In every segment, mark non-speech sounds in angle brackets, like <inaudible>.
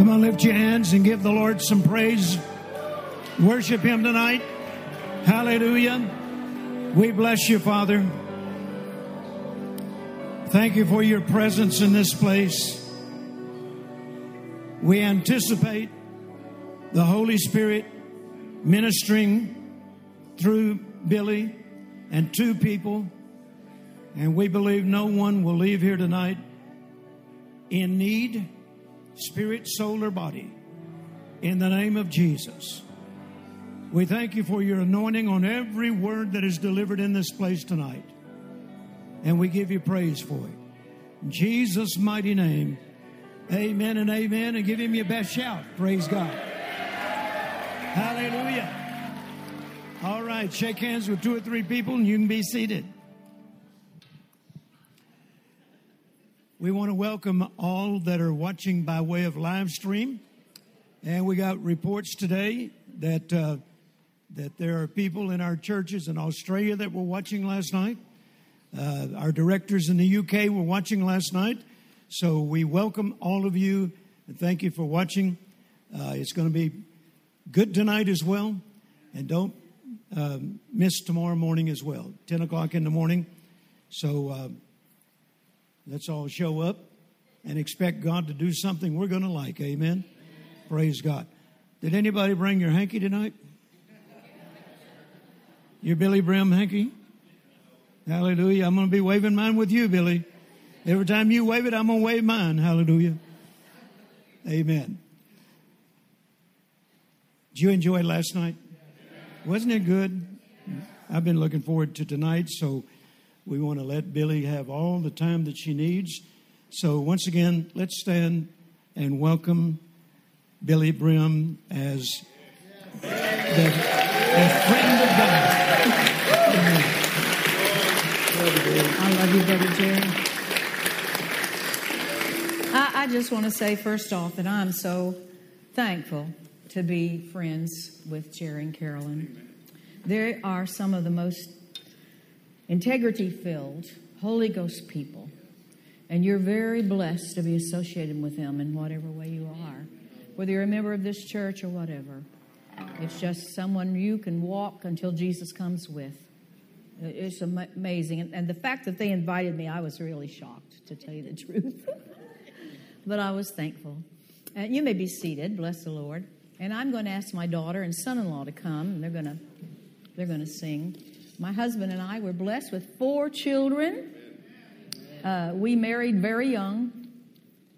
Come on, lift your hands and give the Lord some praise. Worship Him tonight. Hallelujah. We bless you, Father. Thank you for your presence in this place. We anticipate the Holy Spirit ministering through Billye and two people, and we believe no one will leave here tonight in need, spirit, soul, or body. In the name of Jesus. We thank you for your anointing on every word that is delivered in this place tonight. And we give you praise for it. In Jesus' mighty name, amen and amen. And give him your best shout. Praise God. Hallelujah. All right, shake hands with two or three people and you can be seated. We want to welcome all that are watching by way of live stream. And we got reports today that uh, that there are people in our churches in Australia that were watching last night. Uh, our directors in the UK were watching last night. So we welcome all of you and thank you for watching. Uh, it's going to be good tonight as well. And don't um, miss tomorrow morning as well, 10 o'clock in the morning. So uh, let's all show up and expect God to do something we're going to like. Amen? Amen. Praise God. Did anybody bring your hanky tonight? Your Billye Brim hanky? Hallelujah. I'm going to be waving mine with you, Billye. Every time you wave it, I'm going to wave mine. Hallelujah. Amen. Did you enjoy last night? Wasn't it good? I've been looking forward to tonight, so we want to let Billye have all the time that she needs. So, once again, let's stand and welcome Billye Brim as the, the friend of God. I love you, Brother Jerry. I, I just want to say, first off, that I'm so thankful to be friends with Jerry and Carolyn. They are some of the most integrity filled, Holy Ghost people. And you're very blessed to be associated with them in whatever way you are, whether you're a member of this church or whatever. It's just someone you can walk until Jesus comes with. It's amazing. And, the fact that they invited me, I was really shocked, to tell you the <laughs> truth. but I was thankful. Uh, you may be seated, bless the Lord. And I'm going to ask my daughter and son in law to come, and they're going to, they're going to sing. My husband and I were blessed with four children. Uh, we married very young,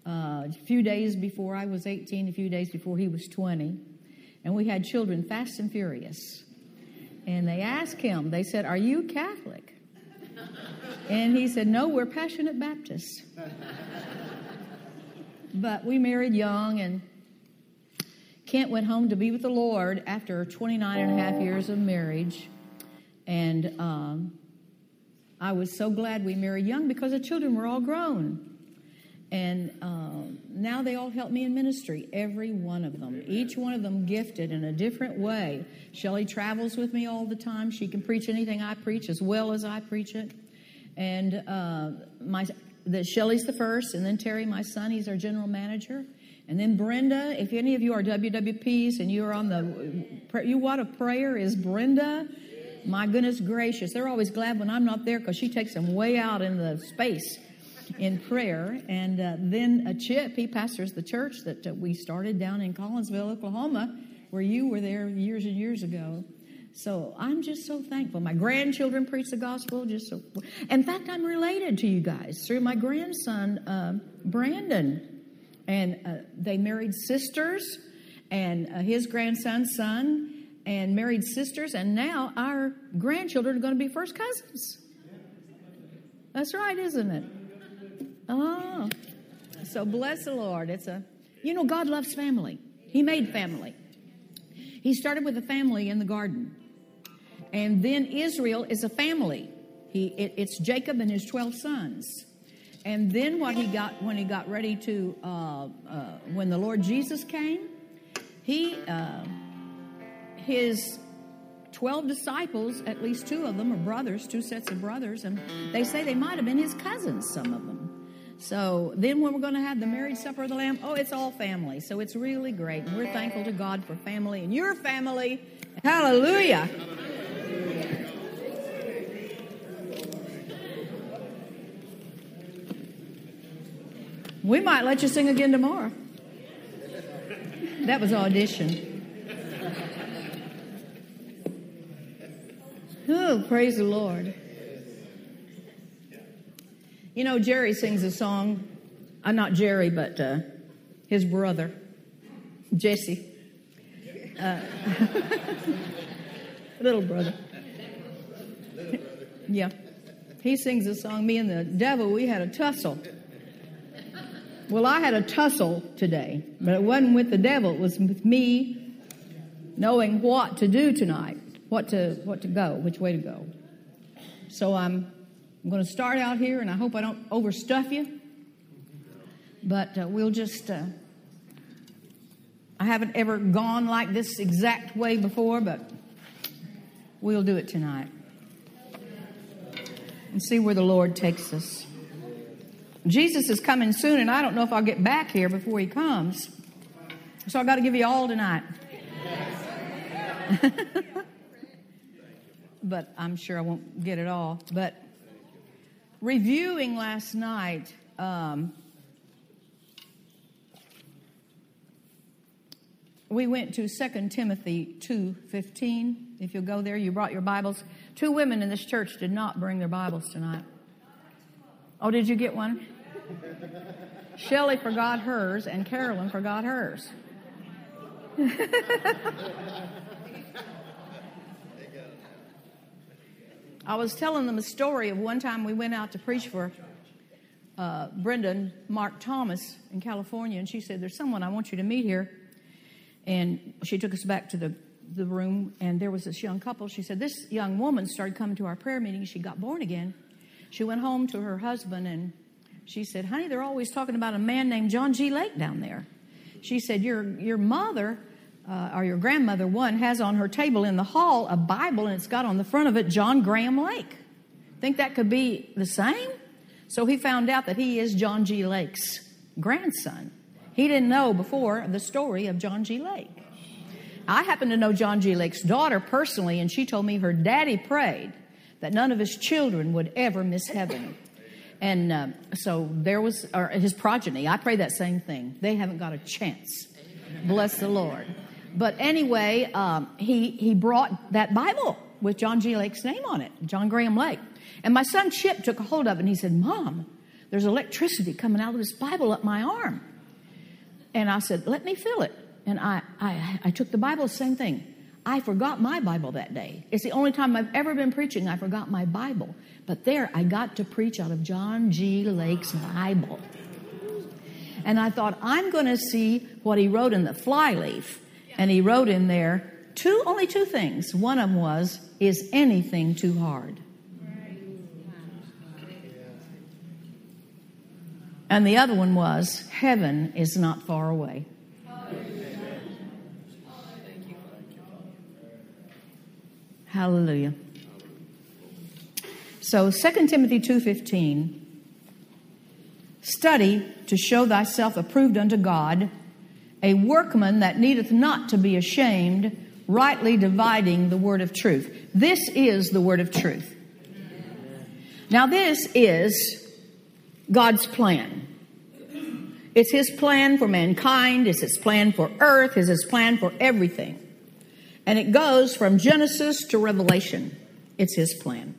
uh, a few days before I was 18, a few days before he was 20. And we had children fast and furious. And they asked him, they said, Are you Catholic? And he said, No, we're Passionate Baptists. but we married young, and Kent went home to be with the Lord after 29 and a half years of marriage. And um, I was so glad we married young because the children were all grown. And uh, now they all help me in ministry, every one of them. Each one of them gifted in a different way. Shelley travels with me all the time. She can preach anything I preach as well as I preach it. And uh, my the Shelley's the first, and then Terry, my son, he's our general manager. And then Brenda, if any of you are WWPs and you're on the, you what a prayer is Brenda. My goodness gracious, they're always glad when I'm not there because she takes them way out in the space in prayer. And uh, then a Chip, he pastors the church that uh, we started down in Collinsville, Oklahoma, where you were there years and years ago. So I'm just so thankful. My grandchildren preach the gospel. Just so, in fact, I'm related to you guys through my grandson uh, Brandon and uh, they married sisters, and uh, his grandson's son, and married sisters, and now our grandchildren are going to be first cousins. That's right, isn't it? Oh, so bless the Lord. It's a, you know, God loves family. He made family. He started with a family in the garden, and then Israel is a family. He, it, it's Jacob and his twelve sons. And then what he got when he got ready to, uh, uh, when the Lord Jesus came, he, uh, his 12 disciples, at least two of them are brothers, two sets of brothers, and they say they might have been his cousins, some of them. So then, when we're going to have the marriage supper of the Lamb, oh, it's all family. So it's really great. And we're thankful to God for family and your family. Hallelujah. We might let you sing again tomorrow. That was audition. Oh, praise the Lord. You know, Jerry sings a song. Uh, not Jerry, but uh, his brother, Jesse. Uh, <laughs> little brother. yeah. He sings a song, Me and the Devil, we had a tussle. Well, I had a tussle today, but it wasn't with the devil, it was with me knowing what to do tonight, what to, what to go, which way to go. So I'm I'm going to start out here, and I hope I don't overstuff you. But uh, we'll just. Uh, I haven't ever gone like this exact way before, but we'll do it tonight and see where the Lord takes us. Jesus is coming soon, and I don't know if I'll get back here before he comes. So I've got to give you all tonight. <laughs> but I'm sure I won't get it all. But reviewing last night, um, we went to 2 Timothy 2:15. If you'll go there, you brought your Bibles. Two women in this church did not bring their Bibles tonight. Oh, did you get one? Shelley forgot hers, and Carolyn forgot hers. <laughs> I was telling them a story of one time we went out to preach for uh, Brenda Mark Thomas in California, and she said, There's someone I want you to meet here. And she took us back to the, the room, and there was this young couple. She said, This young woman started coming to our prayer meeting. She got born again. She went home to her husband, and she said, Honey, they're always talking about a man named John G. Lake down there. She said, Your, your mother uh, or your grandmother, one, has on her table in the hall a Bible and it's got on the front of it John Graham Lake. Think that could be the same? So he found out that he is John G. Lake's grandson. He didn't know before the story of John G. Lake. I happen to know John G. Lake's daughter personally, and she told me her daddy prayed that none of his children would ever miss heaven. And uh, so there was or his progeny. I pray that same thing. They haven't got a chance. Bless the Lord. But anyway, um, he, he brought that Bible with John G. Lake's name on it, John Graham Lake. And my son Chip took a hold of it and he said, Mom, there's electricity coming out of this Bible up my arm. And I said, Let me feel it. And I, I, I took the Bible, same thing. I forgot my Bible that day. It's the only time I've ever been preaching, I forgot my Bible. But there, I got to preach out of John G. Lake's Bible. And I thought, I'm going to see what he wrote in the flyleaf and he wrote in there two, only two things. One of them was, Is anything too hard? And the other one was, Heaven is not far away. Hallelujah. So 2 Timothy 2:15 Study to show thyself approved unto God a workman that needeth not to be ashamed, rightly dividing the word of truth. This is the word of truth. Now, this is God's plan. It's His plan for mankind, it's His plan for earth, it's His plan for everything. And it goes from Genesis to Revelation. It's His plan.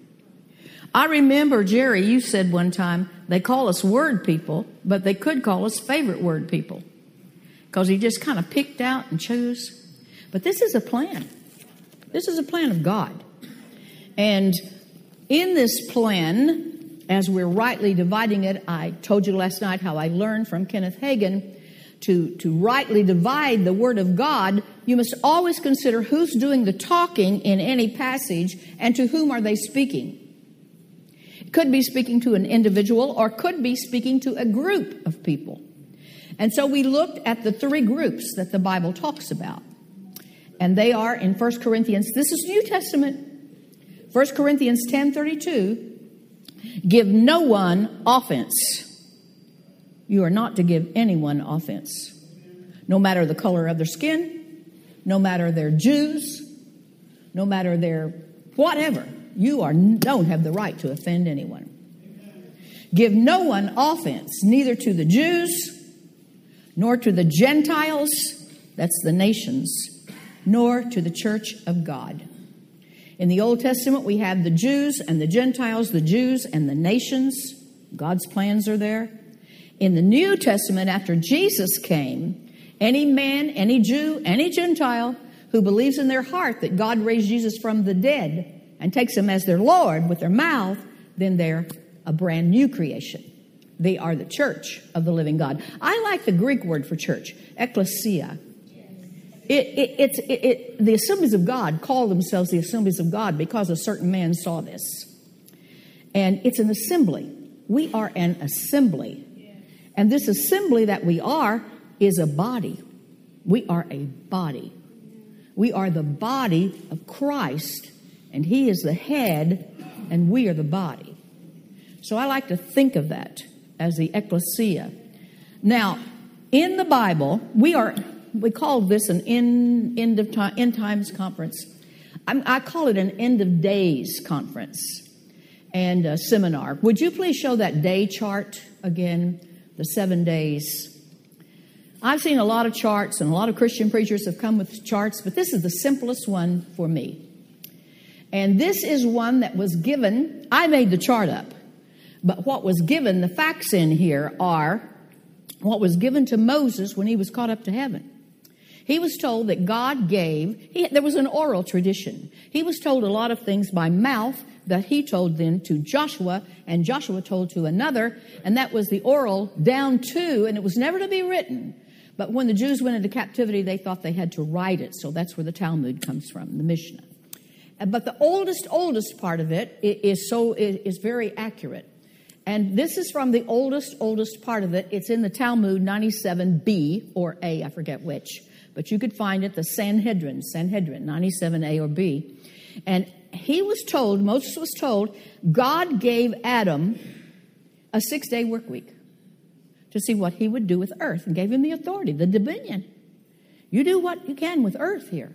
I remember, Jerry, you said one time, they call us word people, but they could call us favorite word people because he just kind of picked out and chose. But this is a plan. This is a plan of God. And in this plan, as we're rightly dividing it, I told you last night how I learned from Kenneth Hagin to, to rightly divide the Word of God, you must always consider who's doing the talking in any passage and to whom are they speaking. It could be speaking to an individual or could be speaking to a group of people. And so we looked at the three groups that the Bible talks about. And they are in 1 Corinthians, this is New Testament. 1 Corinthians 10 32, give no one offense You are not to give anyone offense, no matter the color of their skin, no matter their Jews, no matter their whatever. You are, don't have the right to offend anyone. Give no one offense, neither to the Jews, nor to the Gentiles, that's the nations, nor to the church of God. In the Old Testament, we have the Jews and the Gentiles, the Jews and the nations. God's plans are there. In the New Testament, after Jesus came, any man, any Jew, any Gentile who believes in their heart that God raised Jesus from the dead and takes him as their Lord with their mouth, then they're a brand new creation. They are the church of the living God. I like the Greek word for church, ecclesia. It, it, it's, it, the assemblies of God call themselves the assemblies of God because a certain man saw this. And it's an assembly. We are an assembly. And this assembly that we are is a body. We are a body. We are the body of Christ, and He is the head, and we are the body. So I like to think of that as the ecclesia. Now, in the Bible, we are we call this an end, end of time, end times conference. I'm, i call it an end of days conference and seminar. Would you please show that day chart again? The seven days. I've seen a lot of charts, and a lot of Christian preachers have come with charts, but this is the simplest one for me. And this is one that was given, I made the chart up, but what was given, the facts in here are what was given to Moses when he was caught up to heaven. He was told that God gave, he, there was an oral tradition. He was told a lot of things by mouth that he told then to Joshua, and Joshua told to another, and that was the oral down to, and it was never to be written. But when the Jews went into captivity, they thought they had to write it, so that's where the Talmud comes from, the Mishnah. Uh, but the oldest, oldest part of it is so is very accurate. And this is from the oldest, oldest part of it. It's in the Talmud 97b or A, I forget which but you could find it the Sanhedrin, Sanhedrin, 97A or B. And he was told, Moses was told, God gave Adam a six day work week to see what he would do with earth and gave him the authority, the dominion. You do what you can with earth here.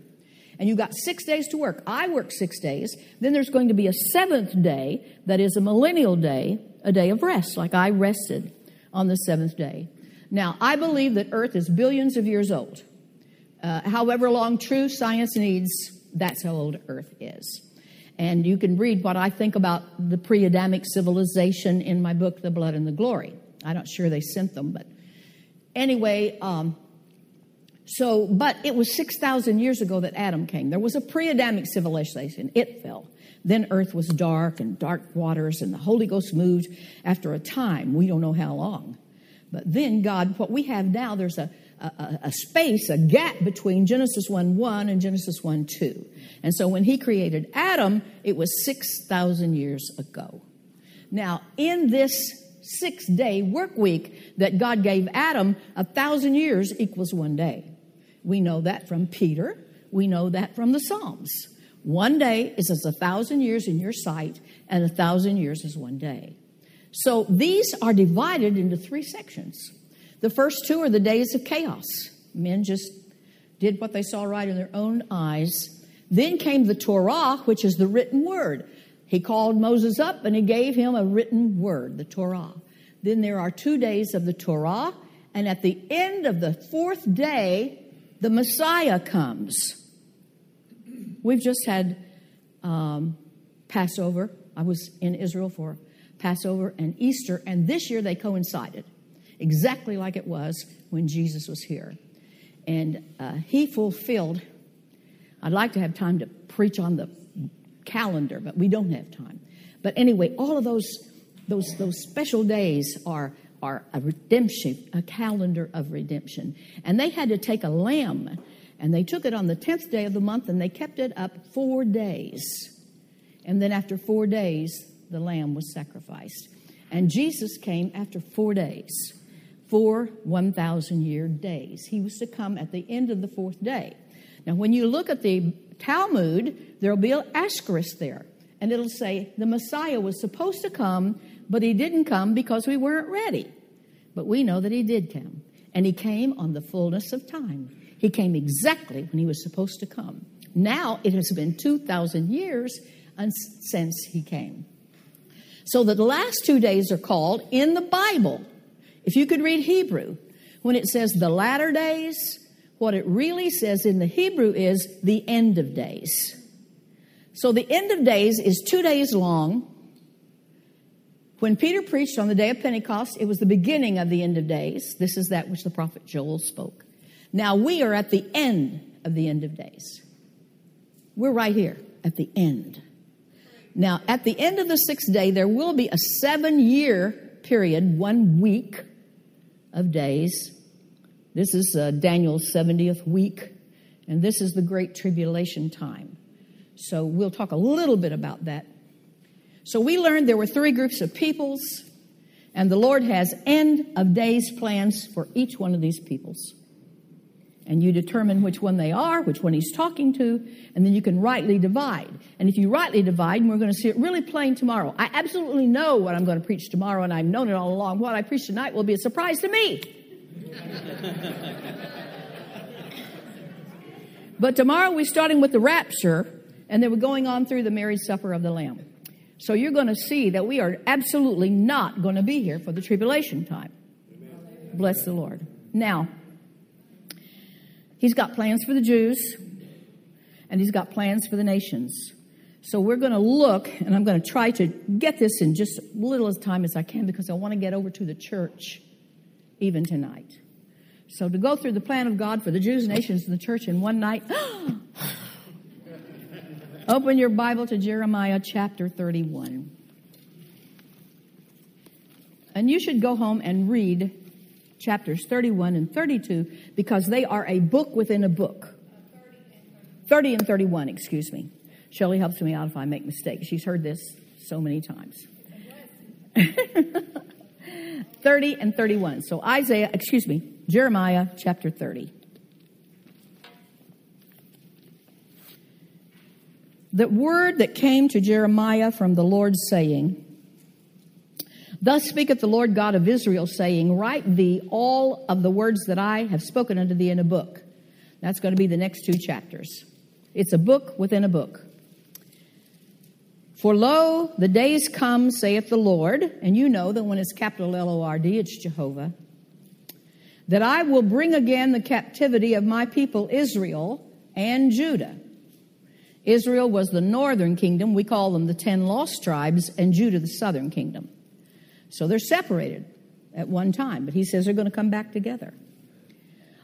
And you got six days to work. I work six days. Then there's going to be a seventh day that is a millennial day, a day of rest, like I rested on the seventh day. Now, I believe that earth is billions of years old. Uh, however long true science needs, that's how old Earth is. And you can read what I think about the pre Adamic civilization in my book, The Blood and the Glory. I'm not sure they sent them, but anyway, um, so, but it was 6,000 years ago that Adam came. There was a pre Adamic civilization, it fell. Then earth was dark and dark waters, and the Holy Ghost moved after a time. We don't know how long. But then God, what we have now, there's a a, a, space, a gap between Genesis 1 1 and Genesis 1 2. And so when he created Adam, it was 6,000 years ago. Now, in this six day work week that God gave Adam, a thousand years equals one day. We know that from Peter, we know that from the Psalms. One day is as a thousand years in your sight, and a thousand years is one day. So these are divided into three sections. The first two are the days of chaos. Men just did what they saw right in their own eyes. Then came the Torah, which is the written word. He called Moses up and he gave him a written word, the Torah. Then there are two days of the Torah, and at the end of the fourth day, the Messiah comes. We've just had um, Passover. I was in Israel for Passover and Easter, and this year they coincided exactly like it was when Jesus was here. And uh, he fulfilled, I'd like to have time to preach on the calendar, but we don't have time. But anyway, all of those, those, those special days are, are a redemption, a calendar of redemption. And they had to take a lamb, and they took it on the 10th day of the month, and they kept it up four days. And then after four days, the lamb was sacrificed. And Jesus came after four days four 1,000 year days. He was to come at the end of the fourth day. Now, when you look at the Talmud, there'll be an asterisk there, and it'll say the Messiah was supposed to come, but he didn't come because we weren't ready. But we know that he did come. And he came on the fullness of time. He came exactly when he was supposed to come. Now it has been 2,000 years since he came. So the last two days are called in the Bible. If you could read Hebrew, when it says the latter days, what it really says in the Hebrew is the end of days. So the end of days is two days long. When Peter preached on the day of Pentecost, it was the beginning of the end of days. This is that which the prophet Joel spoke. Now we are at the end of the end of days. We're right here at the end. Now, at the end of the sixth day, there will be a seven year period, one week of days. This is uh, Daniel's 70th week, and this is the Great Tribulation time. So, we'll talk a little bit about that. So, we learned there were three groups of peoples, and the Lord has end of days plans for each one of these peoples and you determine which one they are, which one he's talking to, and then you can rightly divide. And if you rightly divide, and we're going to see it really plain tomorrow. I absolutely know what I'm going to preach tomorrow, and I've known it all along. What I preach tonight will be a surprise to me. <laughs> but tomorrow we're starting with the rapture, and then we're going on through the marriage supper of the Lamb. So you're going to see that we are absolutely not going to be here for the tribulation time. Amen. Bless the Lord. Now, He's got plans for the Jews, and he's got plans for the nations. So we're going to look, and I'm going to try to get this in just as little as time as I can because I want to get over to the church even tonight. So to go through the plan of God for the Jews, nations, and the church in one night. <gasps> <laughs> Open your Bible to Jeremiah chapter 31. And you should go home and read chapters 31 and 32 because they are a book within a book. 30 and 31, excuse me. Shelley helps me out if I make mistakes. She's heard this so many times. <laughs> 30 and 31. So Isaiah, excuse me, Jeremiah chapter 30. The word that came to Jeremiah from the Lord saying, Thus speaketh the Lord God of Israel, saying, Write thee all of the words that I have spoken unto thee in a book. That's going to be the next two chapters. It's a book within a book. For lo, the days come, saith the Lord, and you know that when it's capital L O R D, it's Jehovah, that I will bring again the captivity of my people Israel and Judah. Israel was the northern kingdom. We call them the ten lost tribes, and Judah the southern kingdom. So they're separated at one time, but he says they're going to come back together.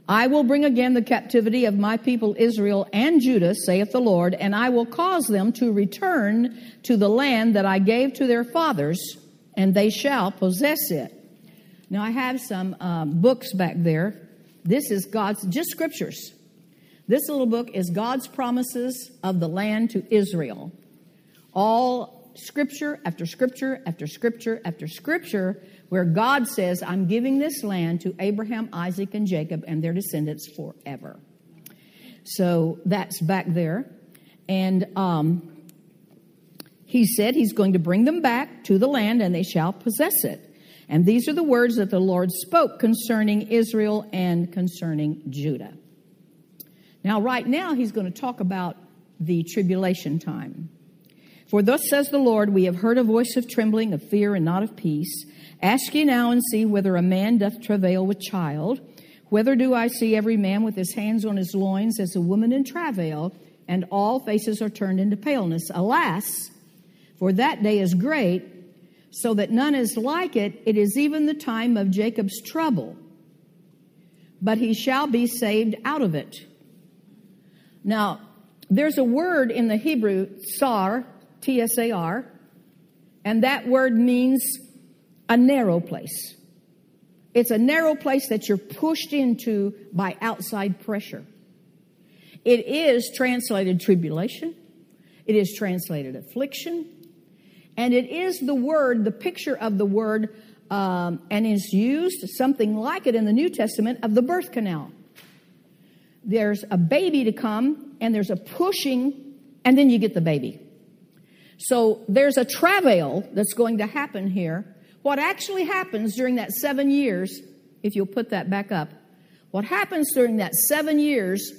I will bring again the captivity of my people Israel and Judah, saith the Lord, and I will cause them to return to the land that I gave to their fathers, and they shall possess it. Now, I have some um, books back there. This is God's, just scriptures. This little book is God's promises of the land to Israel. All scripture after scripture after scripture after scripture where God says, I'm giving this land to Abraham, Isaac, and Jacob and their descendants forever. So that's back there. And um, he said he's going to bring them back to the land and they shall possess it. And these are the words that the Lord spoke concerning Israel and concerning Judah. Now, right now, he's going to talk about the tribulation time. For thus says the Lord, we have heard a voice of trembling, of fear, and not of peace. Ask ye now and see whether a man doth travail with child. Whether do I see every man with his hands on his loins as a woman in travail, and all faces are turned into paleness. Alas, for that day is great, so that none is like it. It is even the time of Jacob's trouble. But he shall be saved out of it. Now, there's a word in the Hebrew, sar, T S A R, and that word means a narrow place. It's a narrow place that you're pushed into by outside pressure. It is translated tribulation, it is translated affliction, and it is the word, the picture of the word, um, and is used something like it in the New Testament of the birth canal. There's a baby to come, and there's a pushing, and then you get the baby. So there's a travail that's going to happen here What actually happens during that seven years, if you'll put that back up, what happens during that seven years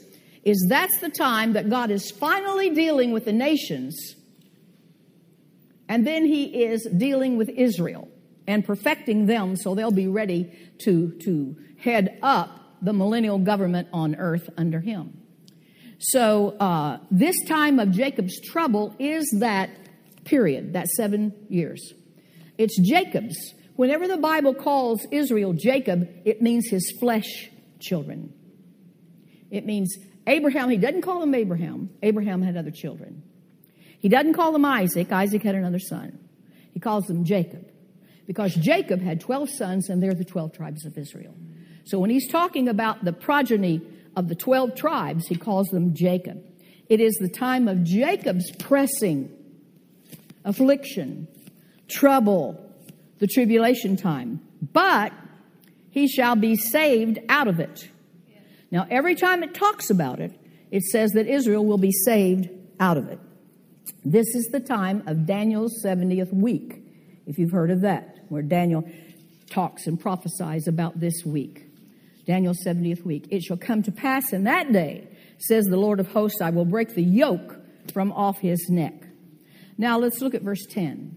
is that's the time that God is finally dealing with the nations, and then He is dealing with Israel and perfecting them so they'll be ready to, to head up the millennial government on earth under Him. So, uh, this time of Jacob's trouble is that period, that seven years. It's Jacob's. Whenever the Bible calls Israel Jacob, it means his flesh children. It means Abraham, he doesn't call him Abraham. Abraham had other children. He doesn't call him Isaac. Isaac had another son. He calls him Jacob because Jacob had 12 sons and they're the 12 tribes of Israel. So when he's talking about the progeny of the 12 tribes, he calls them Jacob. It is the time of Jacob's pressing, affliction, trouble, the tribulation time. But he shall be saved out of it. Now, every time it talks about it, it says that Israel will be saved out of it. This is the time of Daniel's 70th week, if you've heard of that, where Daniel talks and prophesies about this week. Daniel's 70th week. It shall come to pass in that day, says the Lord of hosts, I will break the yoke from off his neck. Now let's look at verse 10.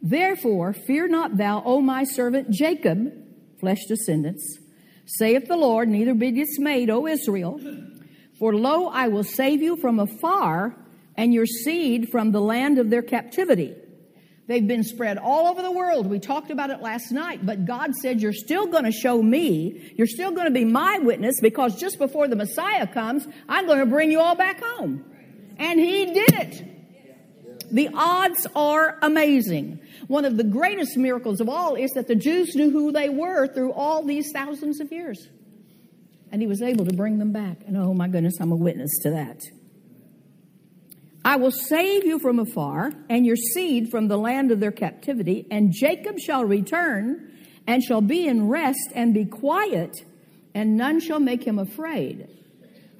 Therefore, fear not thou, O my servant Jacob, flesh descendants, saith the Lord, neither be dismayed, O Israel, for lo, I will save you from afar, and your seed from the land of their captivity. They've been spread all over the world. We talked about it last night, but God said, You're still going to show me. You're still going to be my witness because just before the Messiah comes, I'm going to bring you all back home. And He did it. The odds are amazing. One of the greatest miracles of all is that the Jews knew who they were through all these thousands of years. And he was able to bring them back. And oh my goodness, I'm a witness to that. I will save you from afar, and your seed from the land of their captivity, and Jacob shall return, and shall be in rest, and be quiet, and none shall make him afraid.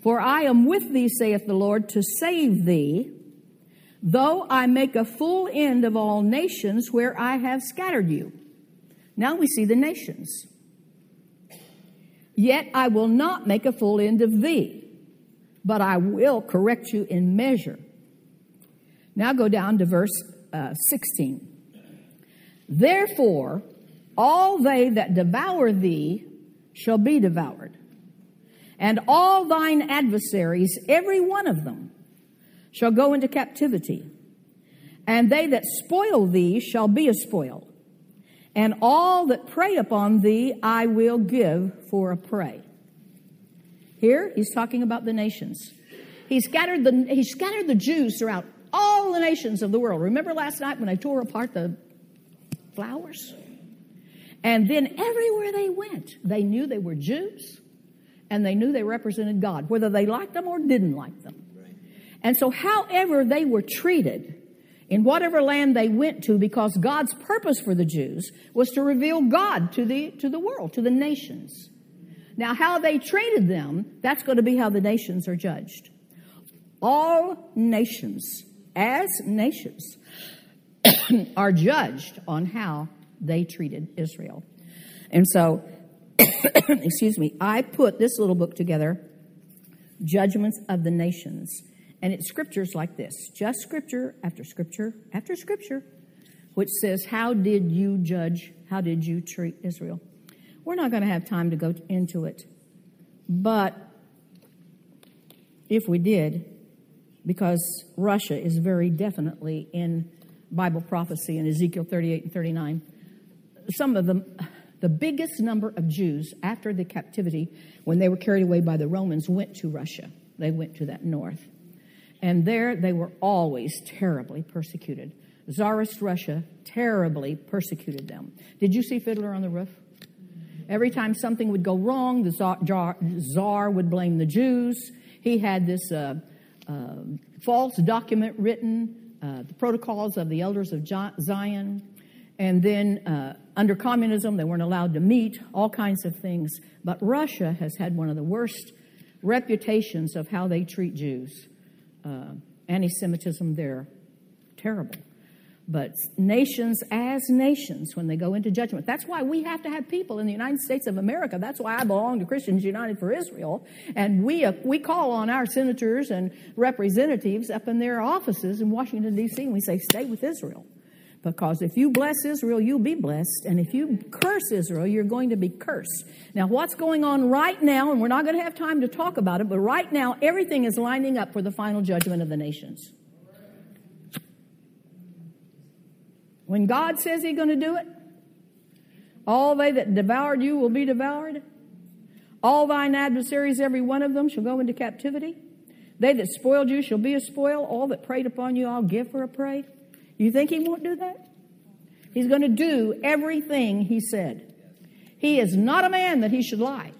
For I am with thee, saith the Lord, to save thee though I make a full end of all nations where I have scattered you. Now we see the nations. Yet I will not make a full end of thee, but I will correct you in measure. Now go down to verse uh, 16. Therefore, all they that devour thee shall be devoured, and all thine adversaries, every one of them, shall go into captivity, and they that spoil thee shall be a spoil, and all that prey upon thee I will give for a prey. Here he's talking about the nations. He scattered the he scattered the Jews throughout all the nations of the world. Remember last night when I tore apart the flowers? And then everywhere they went, they knew they were Jews and they knew they represented God, whether they liked them or didn't like them. And so, however they were treated in whatever land they went to, because God's purpose for the Jews was to reveal God to the, to the world, to the nations. Now, how they treated them, that's going to be how the nations are judged. All nations, as nations, <coughs> are judged on how they treated Israel. And so, <coughs> excuse me, I put this little book together, Judgments of the Nations. And it's scriptures like this just scripture after scripture after scripture, which says, How did you judge? How did you treat Israel? We're not going to have time to go into it. But if we did, because Russia is very definitely in Bible prophecy in Ezekiel 38 and 39, some of them, the biggest number of Jews after the captivity, when they were carried away by the Romans, went to Russia. They went to that north. And there they were always terribly persecuted. Tsarist Russia terribly persecuted them. Did you see Fiddler on the Roof? Every time something would go wrong, the czar, would blame the Jews. He had this uh, false document written, uh, the Protocols of the Elders of Zion. And then uh, under communism, they weren't allowed to meet, all kinds of things. But Russia has had one of the worst reputations of how they treat Jews uh, anti Semitism there. Terrible. But nations as nations when they go into judgment. That's why we have to have people in the United States of America. That's why I belong to Christians United for Israel. And we, uh, we call on our senators and representatives up in their offices in Washington, D.C., and we say, stay with Israel. Because if you bless Israel, you'll be blessed. And if you curse Israel, you're going to be cursed. Now, what's going on right now, and we're not going to have time to talk about it, but right now, everything is lining up for the final judgment of the nations. When God says He's going to do it, all they that devoured you will be devoured. All thine adversaries, every one of them, shall go into captivity. They that spoiled you shall be a spoil. All that preyed upon you, I'll give for a prey. You think He won't do that? He's going to do everything He said. He is not a man that He should lie.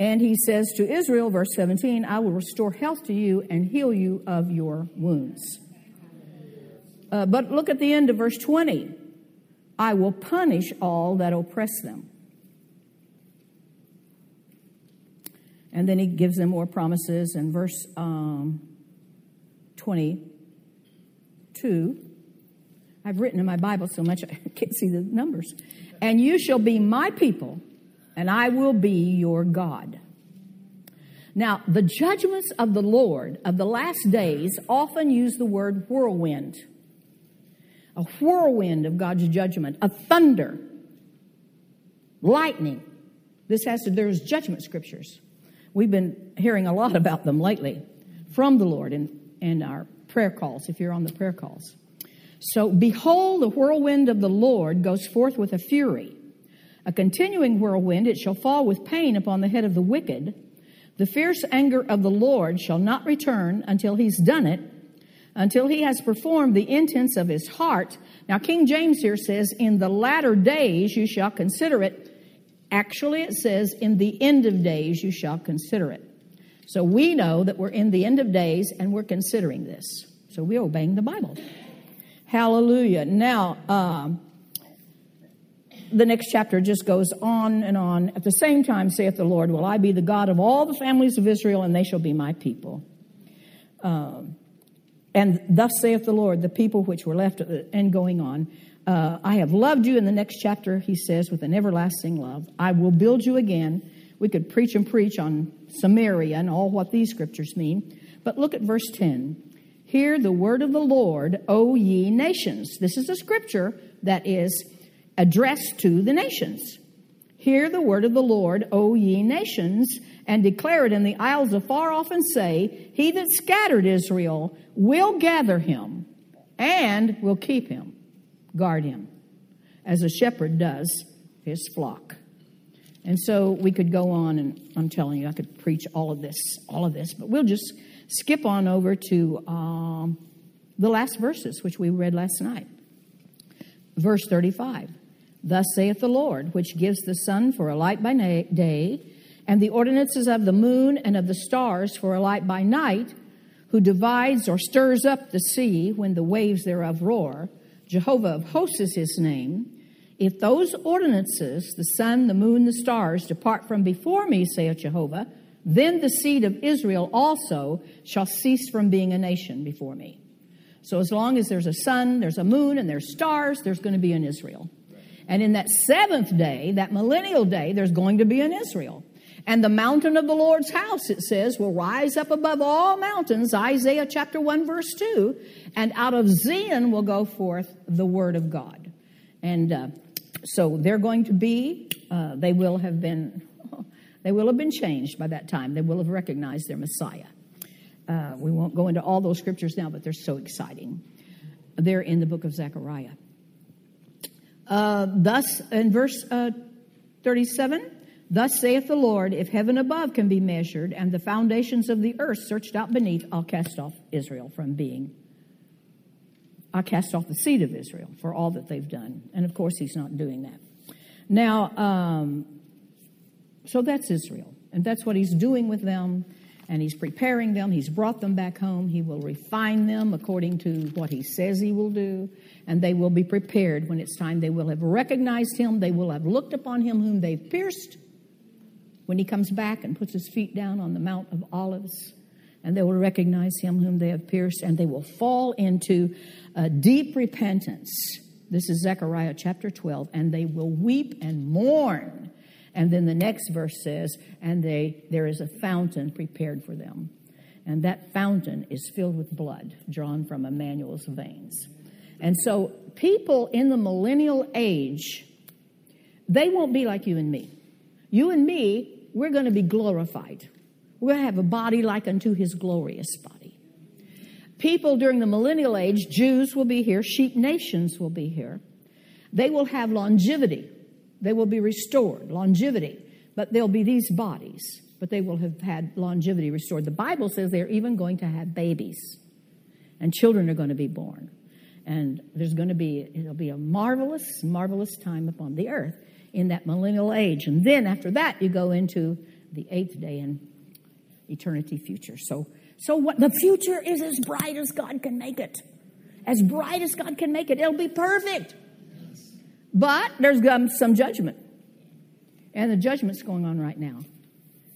And he says to Israel, verse 17, I will restore health to you and heal you of your wounds. Uh, but look at the end of verse 20. I will punish all that oppress them. And then he gives them more promises in verse um, 22. I've written in my Bible so much <laughs> I can't see the numbers. And you shall be my people and I will be your God. Now, the judgments of the Lord of the last days often use the word whirlwind. A whirlwind of God's judgment, a thunder, lightning. This has to, there's judgment scriptures. We've been hearing a lot about them lately from the Lord in, in our prayer calls, if you're on the prayer calls. So, behold, the whirlwind of the Lord goes forth with a fury a continuing whirlwind, it shall fall with pain upon the head of the wicked. The fierce anger of the Lord shall not return until he's done it, until he has performed the intents of his heart. Now, King James here says, In the latter days you shall consider it. Actually, it says, In the end of days you shall consider it. So we know that we're in the end of days and we're considering this. So we're obeying the Bible. Hallelujah. Now, um, the next chapter just goes on and on. At the same time, saith the Lord, Will I be the God of all the families of Israel, and they shall be my people. Um, and thus saith the Lord, the people which were left, and going on. Uh, I have loved you in the next chapter, he says, with an everlasting love. I will build you again. We could preach and preach on Samaria and all what these scriptures mean. But look at verse 10. Hear the word of the Lord, O ye nations. This is a scripture that is addressed to the nations. Hear the word of the Lord, O ye nations, and declare it in the isles afar off and say, He that scattered Israel will gather him and will keep him, guard him, as a shepherd does his flock. And so we could go on, and I'm telling you, I could preach all of this, all of this, but we'll just skip on over to um, the last verses, which we read last night. Verse 35. Thus saith the Lord, which gives the sun for a light by day, and the ordinances of the moon and of the stars for a light by night, who divides or stirs up the sea when the waves thereof roar. Jehovah of hosts is his name. If those ordinances, the sun, the moon, the stars, depart from before me, saith Jehovah, then the seed of Israel also shall cease from being a nation before me. So as long as there's a sun, there's a moon, and there's stars, there's going to be an Israel. And in that seventh day, that millennial day, there's going to be an Israel. And the mountain of the Lord's house, it says, will rise up above all mountains, Isaiah chapter 1, verse 2. And out of Zion will go forth the word of God. And uh, so they're going to be, uh, they will have been, <laughs> they will have been changed by that time. They will have recognized their Messiah. Uh, we won't go into all those scriptures now, but they're so exciting. They're in the book of Zechariah. Uh, thus, in verse uh, 37, Thus saith the Lord, if heaven above can be measured and the foundations of the earth searched out beneath, I'll cast off Israel from being. I'll cast off the seed of Israel for all that they've done. And of course, he's not doing that. Now, um, so that's Israel. And that's what he's doing with them. And he's preparing them. He's brought them back home. He will refine them according to what he says he will do and they will be prepared when it's time. They will have recognized him, they will have looked upon him whom they've pierced. When he comes back and puts his feet down on the Mount of Olives, and they will recognize him whom they have pierced, and they will fall into a deep repentance. This is Zechariah chapter 12, and they will weep and mourn. And then the next verse says, and they there is a fountain prepared for them. And that fountain is filled with blood drawn from Emmanuel's veins. And so people in the millennial age, they won't be like you and me. You and me, we're going to be glorified. We're going to have a body like unto his glorious body. People during the millennial age, Jews will be here, sheep nations will be here. They will have longevity. They will be restored, longevity. But there'll be these bodies, but they will have had longevity restored. The Bible says they're even going to have babies, and children are going to be born. And there's going to be, it'll be a marvelous, marvelous time upon the earth in that millennial age. And then after that, you go into the eighth day and eternity future. So, so what the future is as bright as God can make it. As bright as God can make it. It'll be perfect. But there's some judgment. And the judgment's going on right now.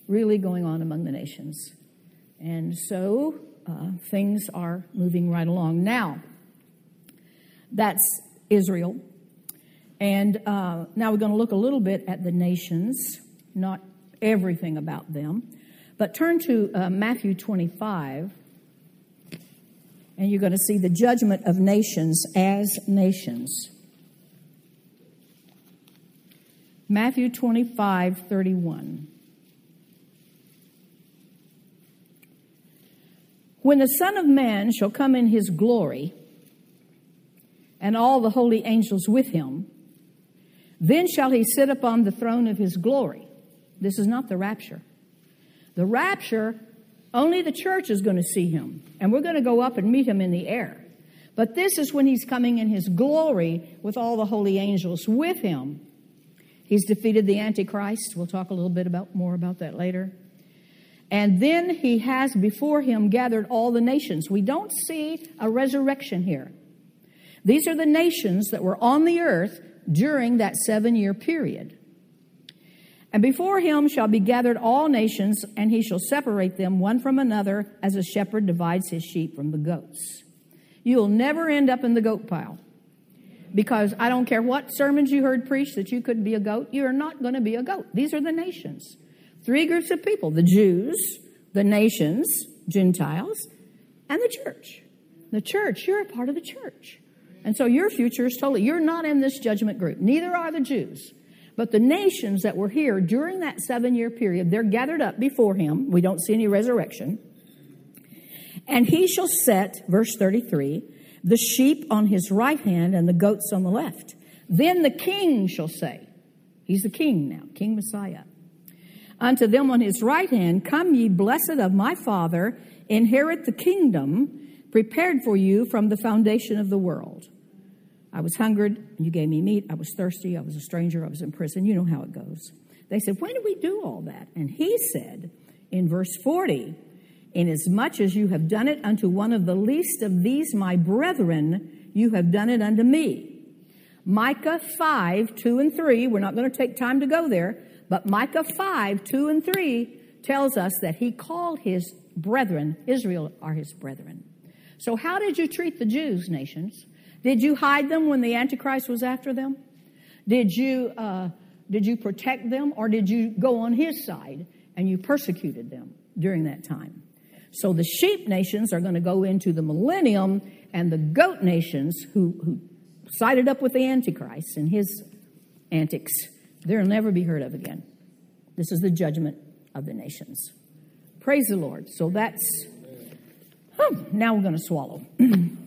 Really going on among the nations. And so uh, things are moving right along. Now, that's Israel. And uh, now we're going to look a little bit at the nations, not everything about them. But turn to uh, Matthew 25, and you're going to see the judgment of nations as nations. Matthew 25, 31. When the Son of Man shall come in his glory, and all the holy angels with him, then shall he sit upon the throne of his glory. This is not the rapture. The rapture, only the church is going to see him, and we're going to go up and meet him in the air. But this is when he's coming in his glory with all the holy angels with him. He's defeated the Antichrist. We'll talk a little bit about more about that later. And then he has before him gathered all the nations. We don't see a resurrection here. These are the nations that were on the earth during that seven year period. And before him shall be gathered all nations, and he shall separate them one from another as a shepherd divides his sheep from the goats. You'll never end up in the goat pile. Because I don't care what sermons you heard preached that you could be a goat, you are not going to be a goat. These are the nations. Three groups of people the Jews, the nations, Gentiles, and the church. The church, you're a part of the church. And so your future is totally, you're not in this judgment group. Neither are the Jews. But the nations that were here during that seven year period, they're gathered up before him. We don't see any resurrection. And he shall set, verse 33, the sheep on his right hand and the goats on the left. Then the king shall say, He's the king now, King Messiah. Unto them on his right hand, Come ye blessed of my Father, inherit the kingdom prepared for you from the foundation of the world. I was hungered, and you gave me meat. I was thirsty. I was a stranger. I was in prison. You know how it goes. They said, When did we do all that? And he said in verse 40, Inasmuch as you have done it unto one of the least of these my brethren, you have done it unto me. Micah 5, 2 and 3, we're not going to take time to go there, but Micah 5, 2 and 3 tells us that he called his brethren, Israel are his brethren. So, how did you treat the Jews, nations? Did you hide them when the Antichrist was after them? Did you, uh, did you protect them or did you go on his side and you persecuted them during that time? So the sheep nations are going to go into the millennium and the goat nations who, who sided up with the Antichrist and his antics, they'll never be heard of again. This is the judgment of the nations. Praise the Lord. So that's, oh, now we're going to swallow. <clears throat>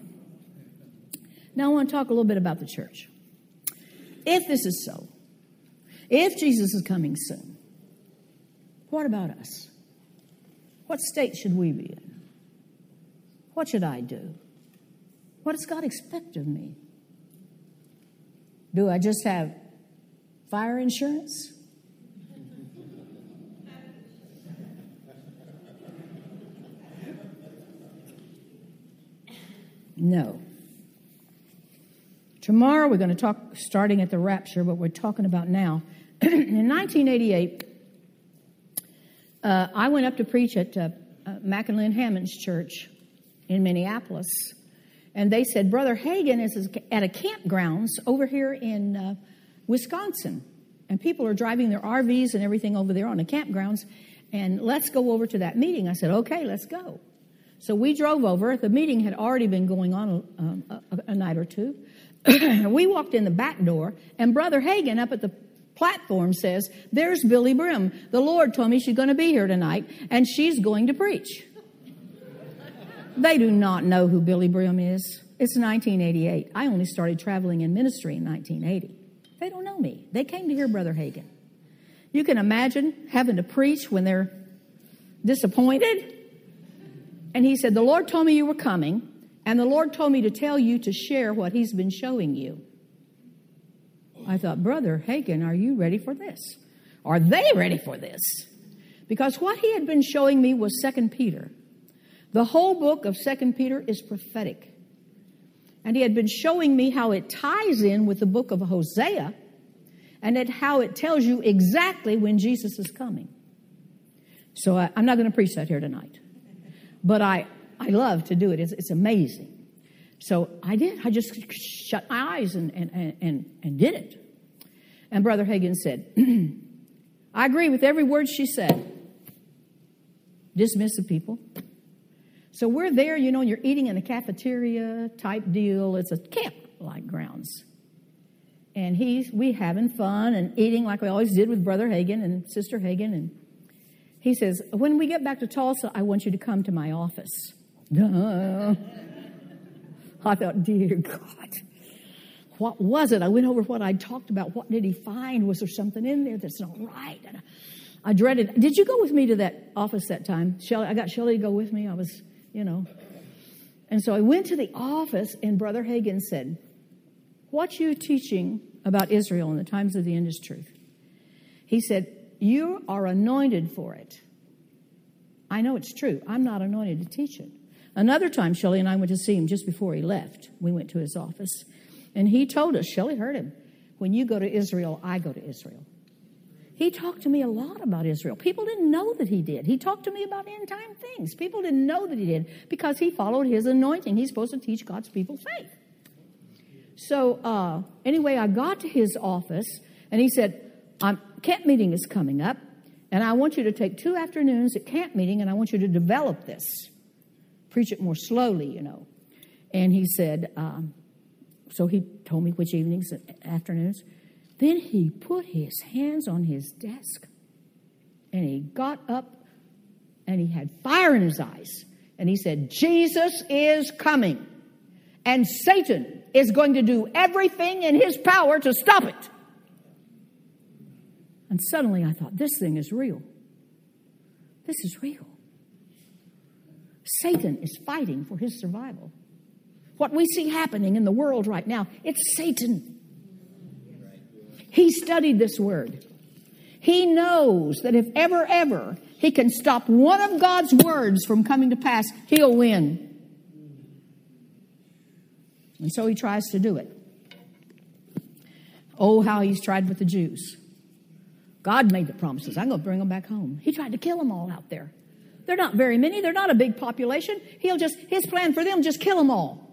Now I want to talk a little bit about the church. If this is so, if Jesus is coming soon, what about us? What state should we be in? What should I do? What does God expect of me? Do I just have fire insurance? No. Tomorrow we're going to talk starting at the rapture, what we're talking about now. <clears throat> in 1988, uh, I went up to preach at uh, uh, Hammond's church in Minneapolis. And they said, Brother Hagin is at a campgrounds over here in uh, Wisconsin. And people are driving their RVs and everything over there on the campgrounds. And let's go over to that meeting. I said, okay, let's go. So we drove over. The meeting had already been going on um, a, a, night or two. <clears throat> we walked in the back door, and Brother Hagin up at the platform says, There's Billye Brim. The Lord told me she's going to be here tonight, and she's going to preach. they do not know who Billye Brim is. It's 1988. I only started traveling in ministry in 1980. They don't know me. They came to hear Brother Hagin. You can imagine having to preach when they're disappointed. And he said, The Lord told me you were coming, and the Lord told me to tell you to share what He's been showing you. I thought, Brother Hagin, are you ready for this? Are they ready for this? Because what he had been showing me was Second Peter. The whole book of Second Peter is prophetic. And he had been showing me how it ties in with the book of Hosea and it, how it tells you exactly when Jesus is coming. So uh, I, am not going to preach that here tonight. But I, I love to do it. It's, it's amazing. So I did. I just shut my eyes and, and, and, and did it. And Brother Hagin said, <clears throat> I agree with every word she said. Dismiss the people. So we're there, you know, you're eating in a cafeteria type deal. It's a camp like grounds. And he's we having fun and eating like we always did with Brother Hagin and Sister Hagin. And he says, When we get back to Tulsa, I want you to come to my office. <laughs> Duh. I thought, dear God, what was it? I went over what I talked about. What did he find? Was there something in there that's not right? And I, dreaded. Did you go with me to that office that time? Shelley, I got Shelley to go with me. I was, you know. And so I went to the office, and Brother Hagin said, What you teaching about Israel in the times of the end is truth. He said, You are anointed for it. I know it's true. I'm not anointed to teach it. Another time, Shelley and I went to see him just before he left. We went to his office. And he told us, Shelley heard him, when you go to Israel, I go to Israel. He talked to me a lot about Israel. People didn't know that he did. He talked to me about end time things. People didn't know that he did because he followed his anointing. He's supposed to teach God's people faith. So, uh, anyway, I got to his office and he said, Camp meeting is coming up, and I want you to take two afternoons at camp meeting and I want you to develop this preach it more slowly, you know. And he said, um, so he told me which evenings and afternoons. Then he put his hands on his desk and he got up and he had fire in his eyes. And he said, Jesus is coming. And Satan is going to do everything in his power to stop it. And suddenly I thought, this thing is real. This is real. Satan is fighting for his survival. What we see happening in the world right now, it's Satan. He studied this word. He knows that if ever, ever he can stop one of God's words from coming to pass, he'll win. And so he tries to do it. Oh, how he's tried with the Jews. God made the promises. I'm going to bring them back home. He tried to kill them all out there. They're not very many. They're not a big population. He'll just, his plan for them, just kill them all.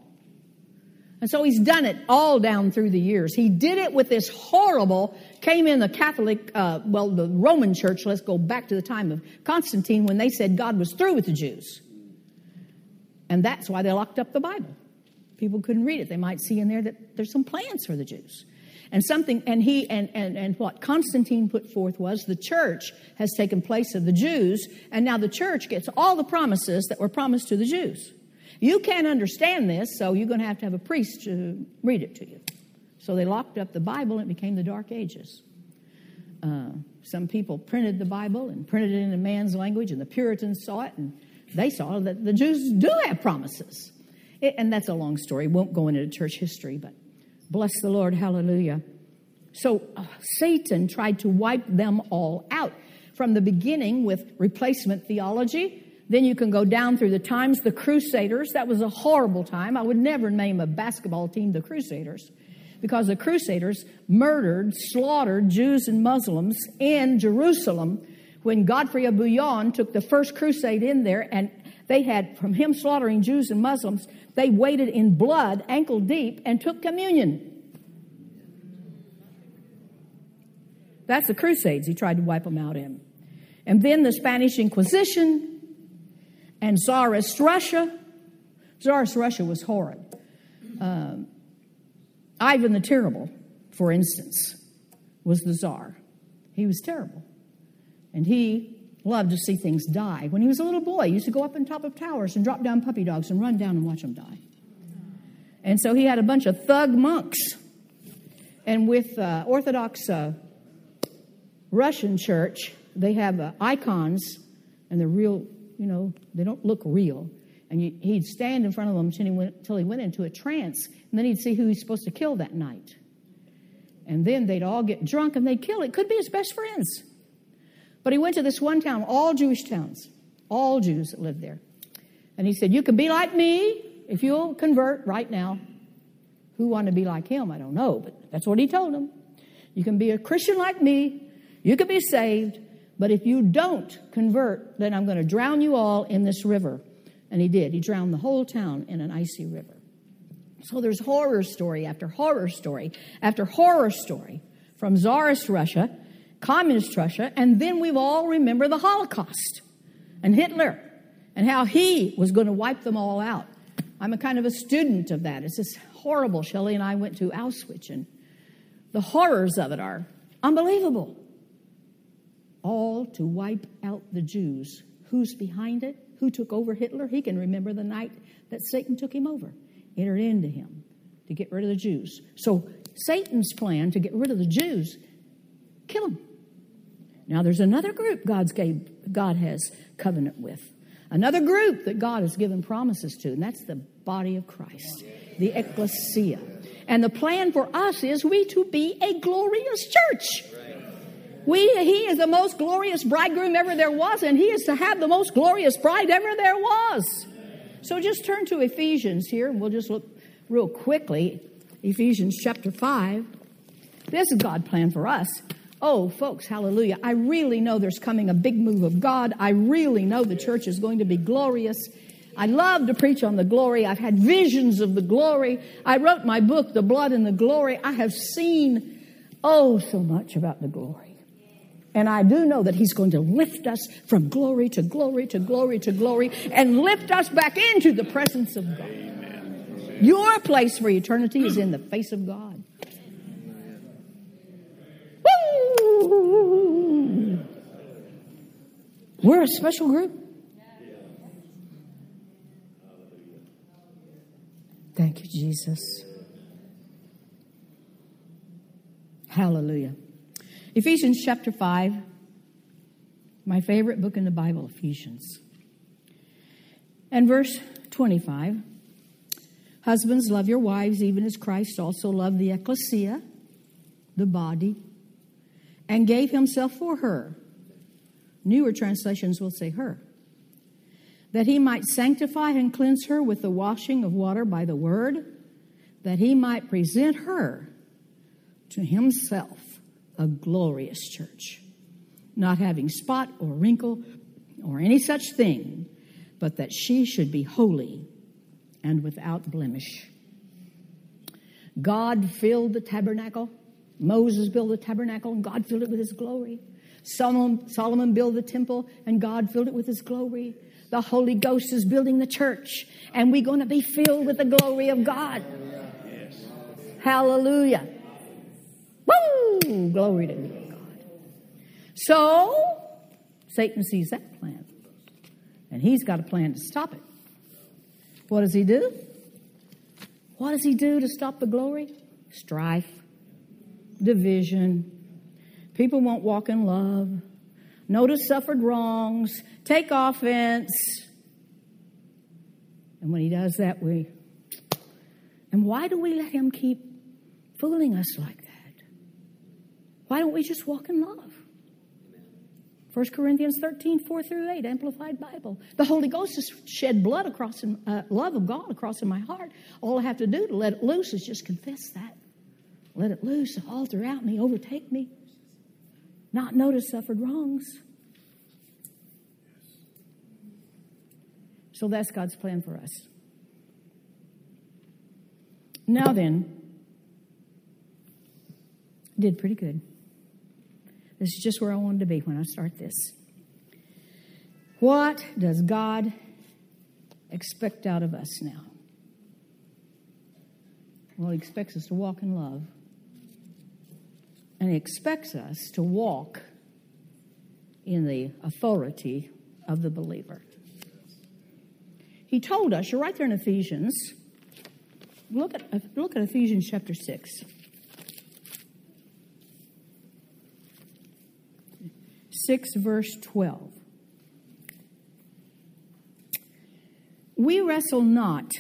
And so he's done it all down through the years. He did it with this horrible, came in the Catholic, uh, well, the Roman church, let's go back to the time of Constantine when they said God was through with the Jews. And that's why they locked up the Bible. People couldn't read it. They might see in there that there's some plans for the Jews. And something, and he, and, and, and what Constantine put forth was the church has taken place of the Jews, and now the church gets all the promises that were promised to the Jews. You can't understand this, so you're going to have to have a priest to read it to you. So they locked up the Bible, and it became the Dark Ages. Uh, some people printed the Bible and printed it in a man's language, and the Puritans saw it, and they saw that the Jews do have promises. It, and that's a long story. Won't go into church history, but Bless the Lord. Hallelujah. So uh, Satan tried to wipe them all out from the beginning with replacement theology. Then you can go down through the times, the Crusaders. That was a horrible time. I would never name a basketball team the Crusaders because the Crusaders murdered, slaughtered Jews and Muslims in Jerusalem when Godfrey of Bouillon took the first crusade in there, and they had, from him slaughtering Jews and Muslims, they waded in blood ankle deep and took communion. That's the crusades he tried to wipe them out in. And then the Spanish Inquisition and Tsarist Russia. Tsarist Russia was horrid. Um, Ivan the Terrible, for instance, was the czar. He was terrible. And he loved to see things die. When he was a little boy, he used to go up on top of towers and drop down puppy dogs and run down and watch them die. And so he had a bunch of thug monks. And with uh, Orthodox uh, Russian church, they have uh, icons, and they're real, you know, they don't look real. And you, he'd stand in front of them until he, went, until he went into a trance, and then he'd see who he's supposed to kill that night. And then they'd all get drunk and they'd kill. It could be his best friends. But he went to this one town, all Jewish towns, all Jews that lived there. And he said, You can be like me if you'll convert right now. Who want to be like him? I don't know, but that's what he told them. You can be a Christian like me, you can be saved, but if you don't convert, then I'm going to drown you all in this river. And he did. He drowned the whole town in an icy river. So there's horror story after horror story after horror story from Tsarist Russia communist Russia, and then we all remember the Holocaust and Hitler and how he was going to wipe them all out. I'm a kind of a student of that. It's just horrible. Shelley and I went to Auschwitz, and the horrors of it are unbelievable. All to wipe out the Jews. Who's behind it? Who took over Hitler? He can remember the night that Satan took him over, entered into him to get rid of the Jews. So Satan's plan to get rid of the Jews, kill them. Now there's another group God's gave, God has covenant with. Another group that God has given promises to, and that's the body of Christ, the ecclesia. And the plan for us is we to be a glorious church. We, he is the most glorious bridegroom ever there was, and he is to have the most glorious bride ever there was. So just turn to Ephesians here, and we'll just look real quickly. Ephesians chapter 5. This is God's plan for us. Oh, folks, hallelujah. I really know there's coming a big move of God. I really know the church is going to be glorious. I love to preach on the glory. I've had visions of the glory. I wrote my book, The Blood and the Glory. I have seen, oh, so much about the glory. And I do know that He's going to lift us from glory to glory to glory to glory and lift us back into the presence of God. Your place for eternity is in the face of God. We're a special group. Thank you, Jesus. Hallelujah. Ephesians chapter 5, my favorite book in the Bible, Ephesians. And verse 25 Husbands, love your wives, even as Christ also loved the ecclesia, the body, and gave himself for her Newer translations will say her. That he might sanctify and cleanse her with the washing of water by the word, that he might present her to himself a glorious church, not having spot or wrinkle or any such thing, but that she should be holy and without blemish. God filled the tabernacle. Moses built the tabernacle, and God filled it with his glory. Solomon, Solomon built the temple, and God filled it with his glory. The Holy Ghost is building the church, and we're going to be filled with the glory of God. Hallelujah. Woo! Glory to God. So, Satan sees that plan, and he's got a plan to stop it. What does he do? What does he do to stop the glory? Strife, division, People won't walk in love. Notice suffered wrongs. Take offense. And when he does that, we. And why do we let him keep fooling us like that? Why don't we just walk in love? 1 Corinthians 13, 4 through 8, Amplified Bible. The Holy Ghost has shed blood across, in, uh, love of God across in my heart. All I have to do to let it loose is just confess that. Let it loose all throughout me, overtake me not notice suffered wrongs. So that's God's plan for us. Now then, did pretty good. This is just where I wanted to be when I start this. What does God expect out of us now? Well, He expects us to walk in love. And He expects us to walk in the authority of the believer. He told us, you're right there in Ephesians. Look at, look at Ephesians chapter 6. 6, verse 12. We wrestle not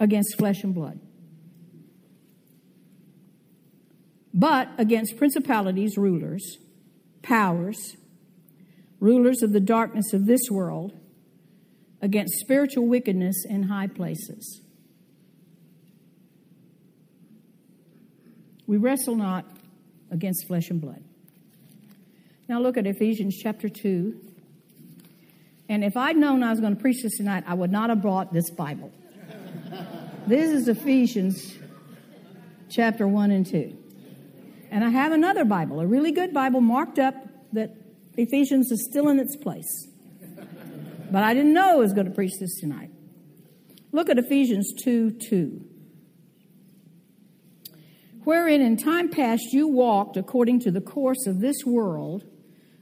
against flesh and blood, but against principalities, rulers, powers, rulers of the darkness of this world, against spiritual wickedness in high places. We wrestle not against flesh and blood. Now look at Ephesians chapter 2. And if I'd known I was going to preach this tonight, I would not have brought this Bible. <laughs> this is Ephesians chapter 1 and 2. And I have another Bible, a really good Bible marked up that Ephesians is still in its place. But I didn't know I was going to preach this tonight. Look at Ephesians 2 2. Wherein in time past you walked according to the course of this world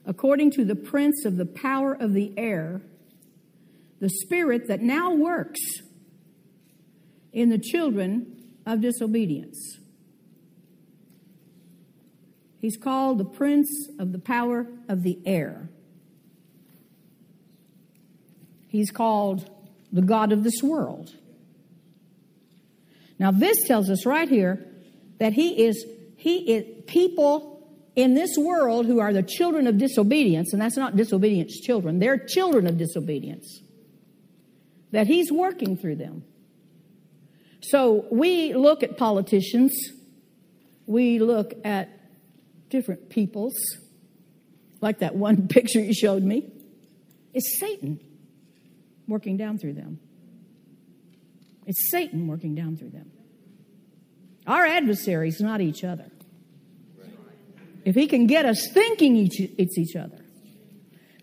according to the prince of the power of the air, the spirit that now works in the children of disobedience. He's called the prince of the power of the air. He's called the God of this world. Now, this tells us right here that he is, he is, people in this world who are the children of disobedience, and that's not disobedience children, they're children of disobedience, that He's working through them. So we look at politicians, we look at different peoples, like that one <laughs> picture you showed me. It's Satan working down through them. It's Satan working down through them. Our adversaries, not each other. If he can get us thinking each, it's each other,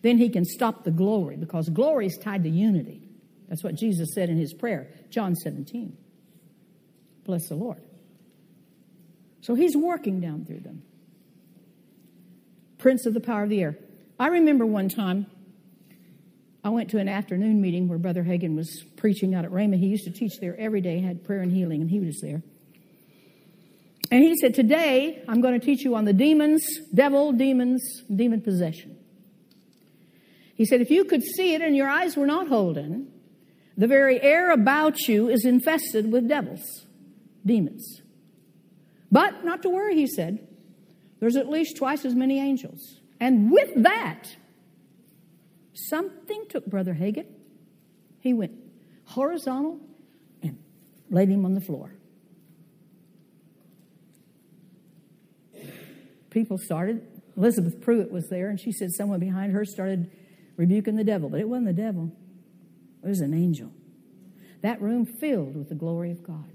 then he can stop the glory because glory is tied to unity. That's what Jesus said in his prayer, John 17. Bless the Lord. So he's working down through them. Prince of the power of the air. I remember one time I went to an afternoon meeting where Brother Hagin was preaching out at Rhema. He used to teach there every day, had prayer and healing, and he was there. And he said, Today I'm going to teach you on the demons, devil, demons, demon possession. He said, If you could see it and your eyes were not holden, the very air about you is infested with devils, demons. But not to worry, he said. There's at least twice as many angels. And with that, something took Brother Hagin. He went horizontal and laid him on the floor. people started. Elizabeth Pruitt was there, and she said someone behind her started rebuking the devil, but it wasn't the devil, it was an angel. That room filled with the glory of God.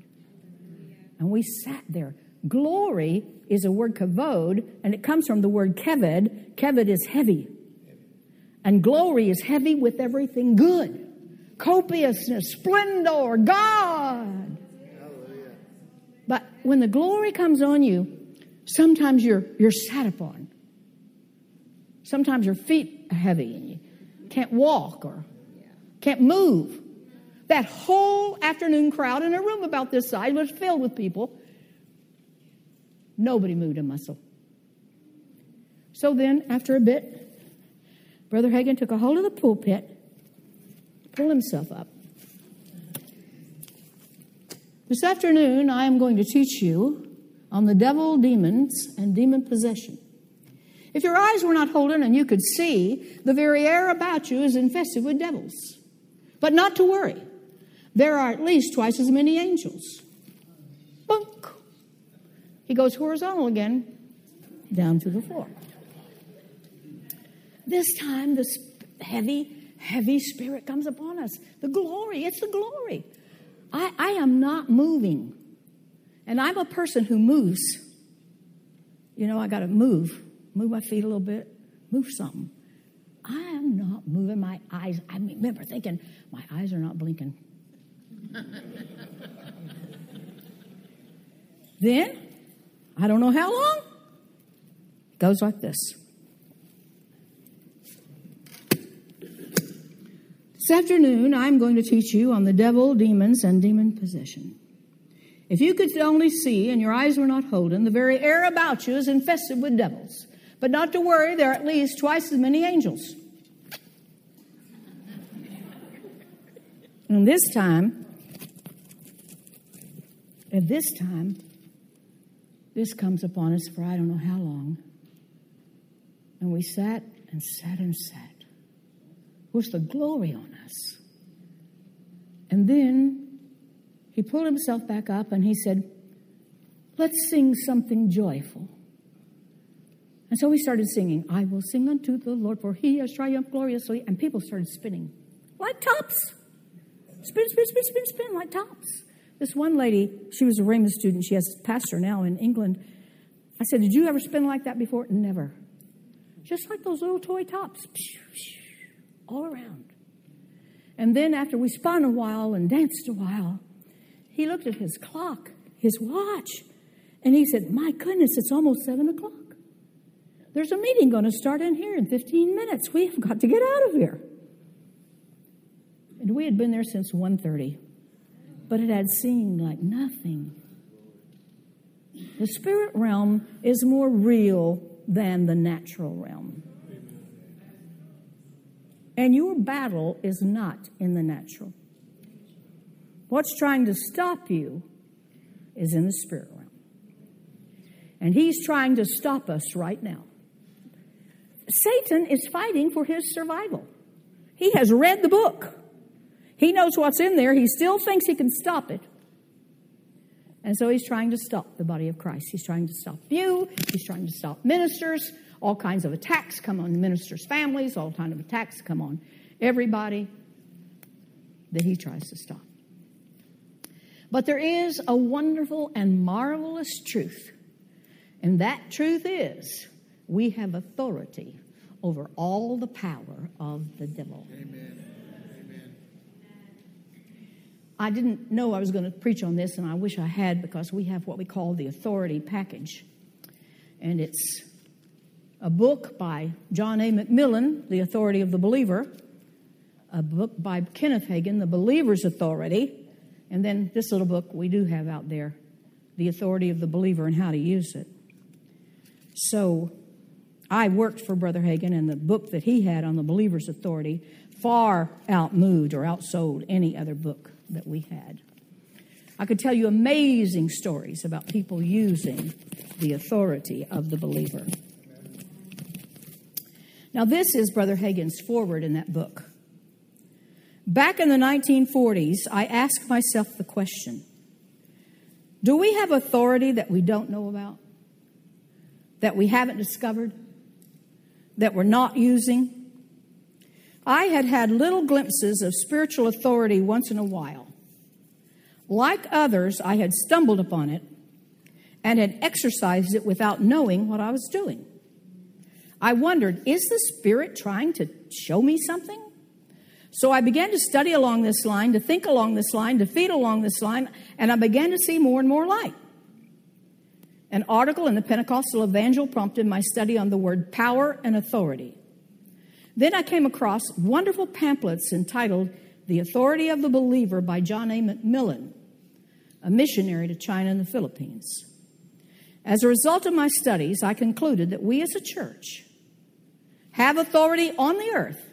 And we sat there. Glory is a word kavod, and it comes from the word keved. Keved is heavy. And glory is heavy with everything good. Copiousness, splendor, God. But when the glory comes on you, Sometimes you're, you're sat upon. Sometimes your feet are heavy and you can't walk or can't move. That whole afternoon crowd in a room about this size was filled with people. Nobody moved a muscle. So then, after a bit, Brother Hagin took a hold of the pulpit, pulled himself up. This afternoon, I am going to teach you on the devil, demons, and demon possession. If your eyes were not holden and you could see, the very air about you is infested with devils. But not to worry, there are at least twice as many angels. He goes horizontal again, down to the floor. This time, the heavy heavy spirit comes upon us. The glory, it's the glory. I, I am not moving. And I'm a person who moves. You know, I got to move, move my feet a little bit, move something. I am not moving my eyes. I remember thinking, my eyes are not blinking. <laughs> then, I don't know how long, it goes like this. This afternoon, I'm going to teach you on the devil, demons, and demon possession. If you could only see and your eyes were not holden, the very air about you is infested with devils. But not to worry, there are at least twice as many angels. And this time, at this time, this comes upon us for I don't know how long. And we sat and sat and sat with the glory on us. And then he pulled himself back up and he said, Let's sing something joyful. And so we started singing, I will sing unto the Lord, for he has triumphed gloriously. And people started spinning like tops. Spin, spin, spin, spin, spin, like tops. This one lady, she was a Rhema student. She has a pastor now in England. I said, Did you ever spin like that before? Never. Just like those little toy tops, all around. And then after we spun a while and danced a while, he looked at his clock, his watch, and he said, My goodness, it's almost seven o'clock. There's a meeting going to start in here in 15 minutes. We have got to get out of here. And we had been there since 1.30, but it had seemed like nothing. The spirit realm is more real than the natural realm. And your battle is not in the natural. What's trying to stop you is in the spirit realm. And he's trying to stop us right now. Satan is fighting for his survival. He has read the book. He knows what's in there. He still thinks he can stop it. And so he's trying to stop the body of Christ. He's trying to stop you. He's trying to stop ministers. All kinds of attacks come on ministers' families. All kinds of attacks come on everybody that he tries to stop. But there is a wonderful and marvelous truth. And that truth is we have authority over all the power of the devil. Amen. I didn't know I was going to preach on this, and I wish I had because we have what we call the authority package. And it's a book by John A. MacMillan, The Authority of the Believer, a book by Kenneth Hagin, The Believer's Authority, and then this little book we do have out there, The Authority of the Believer and How to Use It. So I worked for Brother Hagin, and the book that he had on the believer's authority far outmoved or outsold any other book that we had. I could tell you amazing stories about people using the authority of the believer. Now, this is Brother Hagin's foreword in that book. Back in the 1940s, I asked myself the question Do we have authority that we don't know about? That we haven't discovered? That we're not using? I had had little glimpses of spiritual authority once in a while. Like others, I had stumbled upon it and had exercised it without knowing what I was doing. I wondered, is the Spirit trying to show me something? So I began to study along this line, to think along this line, to feed along this line, and I began to see more and more light. An article in the Pentecostal Evangel prompted my study on the word power and authority. Then I came across wonderful pamphlets entitled The Authority of the Believer by John A. MacMillan, a missionary to China and the Philippines. As a result of my studies, I concluded that we as a church have authority on the earth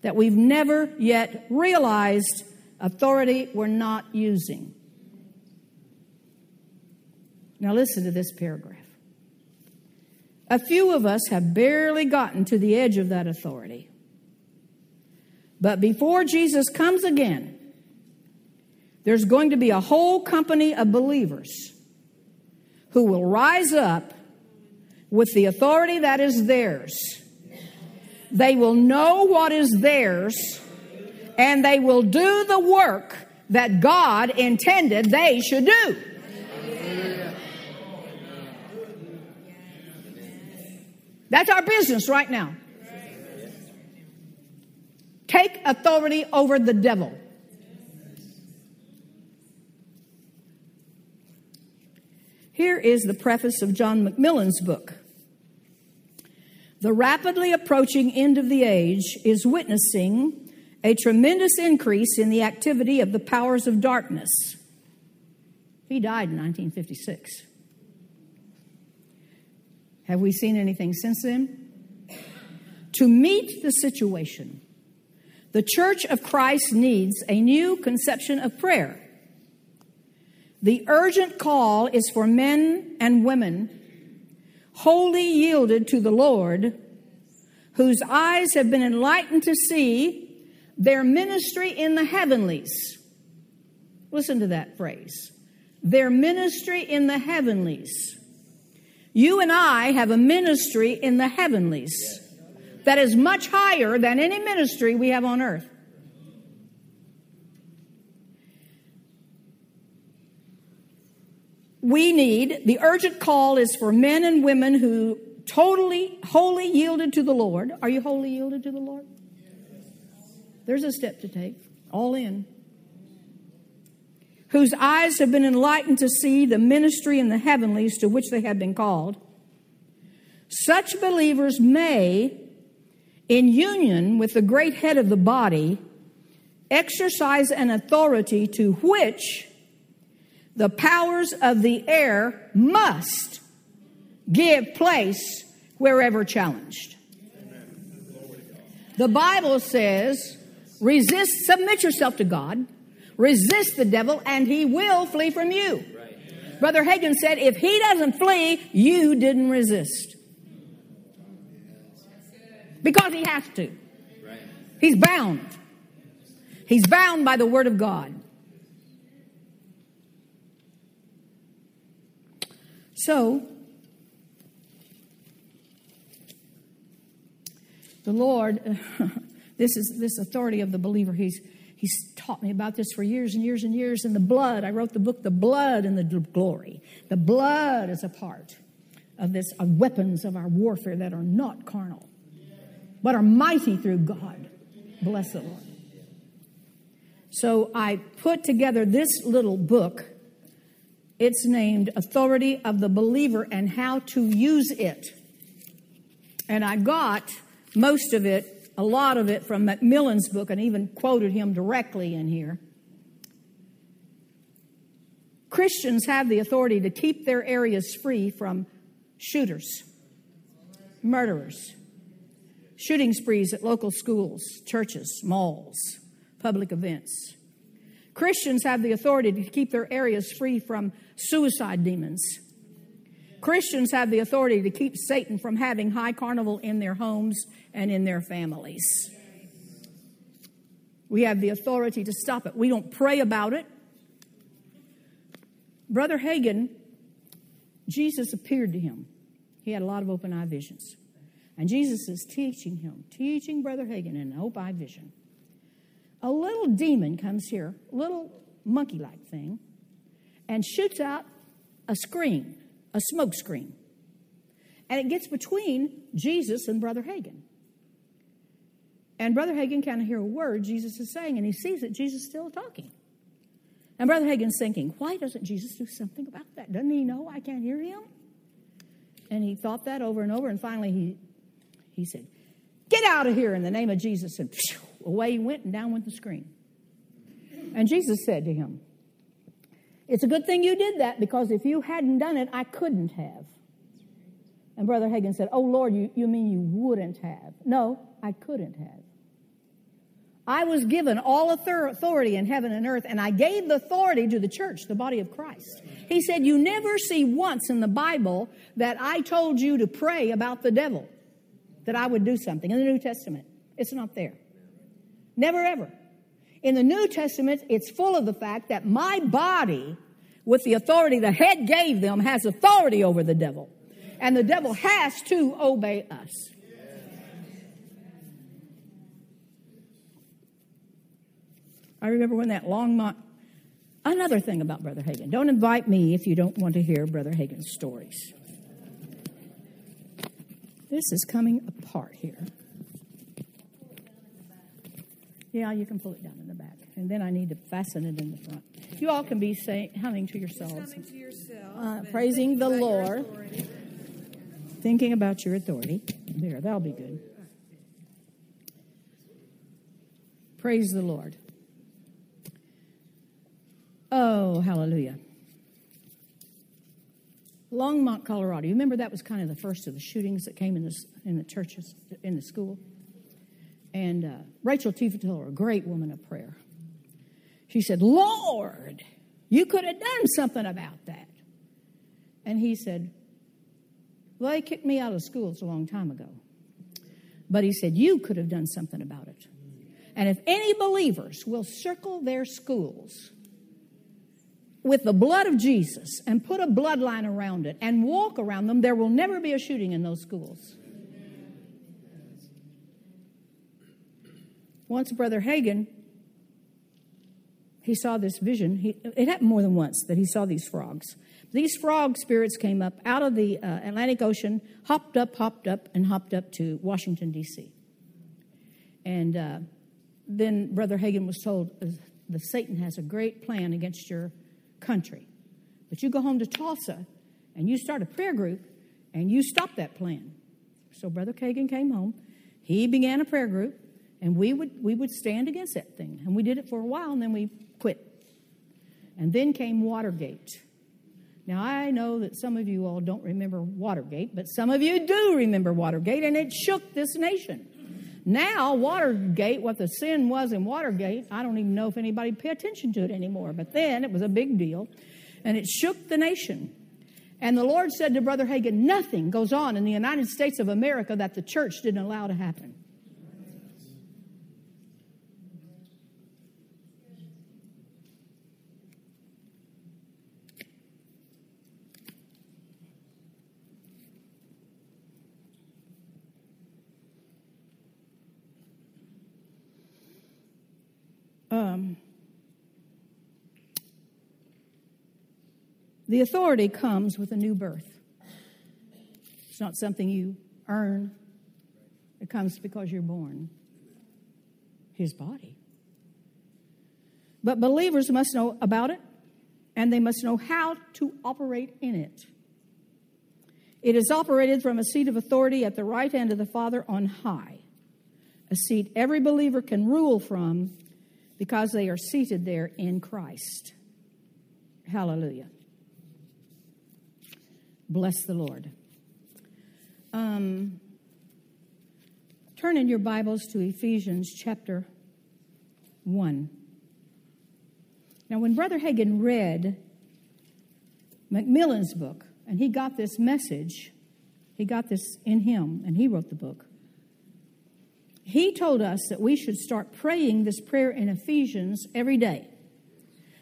that we've never yet realized authority we're not using. Now, listen to this paragraph. A few of us have barely gotten to the edge of that authority. But before Jesus comes again, there's going to be a whole company of believers who will rise up with the authority that is theirs They will know what is theirs and they will do the work that God intended they should do. That's our business right now. Take authority over the devil. Here is the preface of John MacMillan's book. The rapidly approaching end of the age is witnessing a tremendous increase in the activity of the powers of darkness. He died in 1956. Have we seen anything since then? To meet the situation, the Church of Christ needs a new conception of prayer. The urgent call is for men and women wholly yielded to the Lord, whose eyes have been enlightened to see their ministry in the heavenlies. Listen to that phrase. Their ministry in the heavenlies. You and I have a ministry in the heavenlies that is much higher than any ministry we have on earth. We need, the urgent call is for men and women who totally, wholly yielded to the Lord. Are you wholly yielded to the Lord? There's a step to take. All in. Whose eyes have been enlightened to see the ministry in the heavenlies to which they have been called. Such believers may, in union with the great head of the body, exercise an authority to which the powers of the air must give place wherever challenged. The Bible says Resist, submit yourself to God. Resist the devil, and he will flee from you. Brother Hagin said, if he doesn't flee, you didn't resist. Because he has to. He's bound. He's bound by the word of God. So, the Lord <laughs> This is this authority of the believer. He's he's taught me about this for years and years and years. And the blood, I wrote the book, The Blood and the Glory. The blood is a part of this of weapons of our warfare that are not carnal, but are mighty through God. Bless the Lord. So I put together this little book. It's named Authority of the Believer and How to Use It. And I got most of it a lot of it from MacMillan's book and even quoted him directly in here. Christians have the authority to keep their areas free from shooters, murderers, shooting sprees at local schools, churches, malls, public events. Christians have the authority to keep their areas free from suicide demons. Christians have the authority to keep Satan from having high carnival in their homes and in their families. We have the authority to stop it. We don't pray about it. Brother Hagin, Jesus appeared to him. He had a lot of open eye visions. And Jesus is teaching him, teaching Brother Hagin in an open eye vision. A little demon comes here, little monkey like thing, and shoots out a screen, a smoke screen. And it gets between Jesus and Brother Hagin. And Brother Hagin can't hear a word Jesus is saying, and he sees that Jesus is still talking. And Brother Hagin's thinking, why doesn't Jesus do something about that? Doesn't he know I can't hear him? And he thought that over and over, and finally he, he said, Get out of here in the name of Jesus. And phew, away he went, and down went the screen. And Jesus said to him, It's a good thing you did that because if you hadn't done it, I couldn't have. And Brother Hagin said, Oh Lord, you, you mean you wouldn't have? No, I couldn't have. I was given all authority in heaven and earth, and I gave the authority to the church, the body of Christ. He said, You never see once in the Bible that I told you to pray about the devil, that I would do something in the New Testament. It's not there. Never ever. In the New Testament, it's full of the fact that my body, with the authority the head gave them, has authority over the devil. And the devil has to obey us. I remember when that Longmont. Another thing about Brother Hagin. Don't invite me if you don't want to hear Brother Hagin's stories. This is coming apart here. Yeah, you can pull it down in the back. And then I need to fasten it in the front. You all can be saying, humming to yourselves, to yourself. uh, praising the thinking about your Lord, thinking about your authority. There, that'll be good. Praise the Lord. Oh, hallelujah. Longmont, Colorado. You remember that was kind of the first of the shootings that came in the, in the churches, in the school? And uh, Rachel Tiefenthaler, a great woman of prayer, she said, Lord, you could have done something about that. And he said, Well, they kicked me out of schools a long time ago. But he said, You could have done something about it. And if any believers will circle their schools with the blood of Jesus and put a bloodline around it and walk around them, there will never be a shooting in those schools. Once Brother Hagin, he saw this vision. He, it happened more than once that he saw these frogs. These frog spirits came up out of the uh, Atlantic Ocean, hopped up, hopped up, and hopped up to Washington, D.C. And uh, then Brother Hagin was told uh, the Satan has a great plan against your country. But you go home to Tulsa and you start a prayer group and you stop that plan. So Brother Hagin came home. He began a prayer group and we would, we would stand against that thing. And we did it for a while and then we quit. And then came Watergate. Now, I know that some of you all don't remember Watergate, but some of you do remember Watergate, and it shook this nation. Now, Watergate, what the sin was in Watergate, I don't even know if anybody pay attention to it anymore, but then it was a big deal, and it shook the nation. And the Lord said to Brother Hagin, Nothing goes on in the United States of America that the church didn't allow to happen. Um, the authority comes with a new birth. It's not something you earn, it comes because you're born. His body. But believers must know about it, and they must know how to operate in it. It is operated from a seat of authority at the right hand of the Father on high, a seat every believer can rule from because they are seated there in Christ. Hallelujah. Bless the Lord. Um, turn in your Bibles to Ephesians chapter 1. Now, when Brother Hagin read MacMillan's book, and he got this message, he got this in him, and he wrote the book. He told us that we should start praying this prayer in Ephesians every day.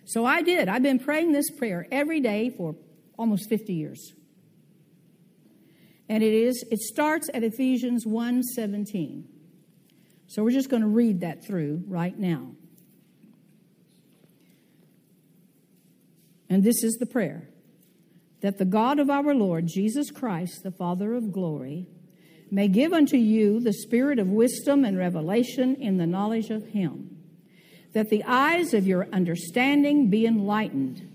So I did. I've been praying this prayer every day for almost 50 years. And it is it starts at Ephesians 1:17. So we're just going to read that through right now. And this is the prayer that the God of our Lord Jesus Christ, the Father of glory, may give unto you the spirit of wisdom and revelation in the knowledge of Him, that the eyes of your understanding be enlightened,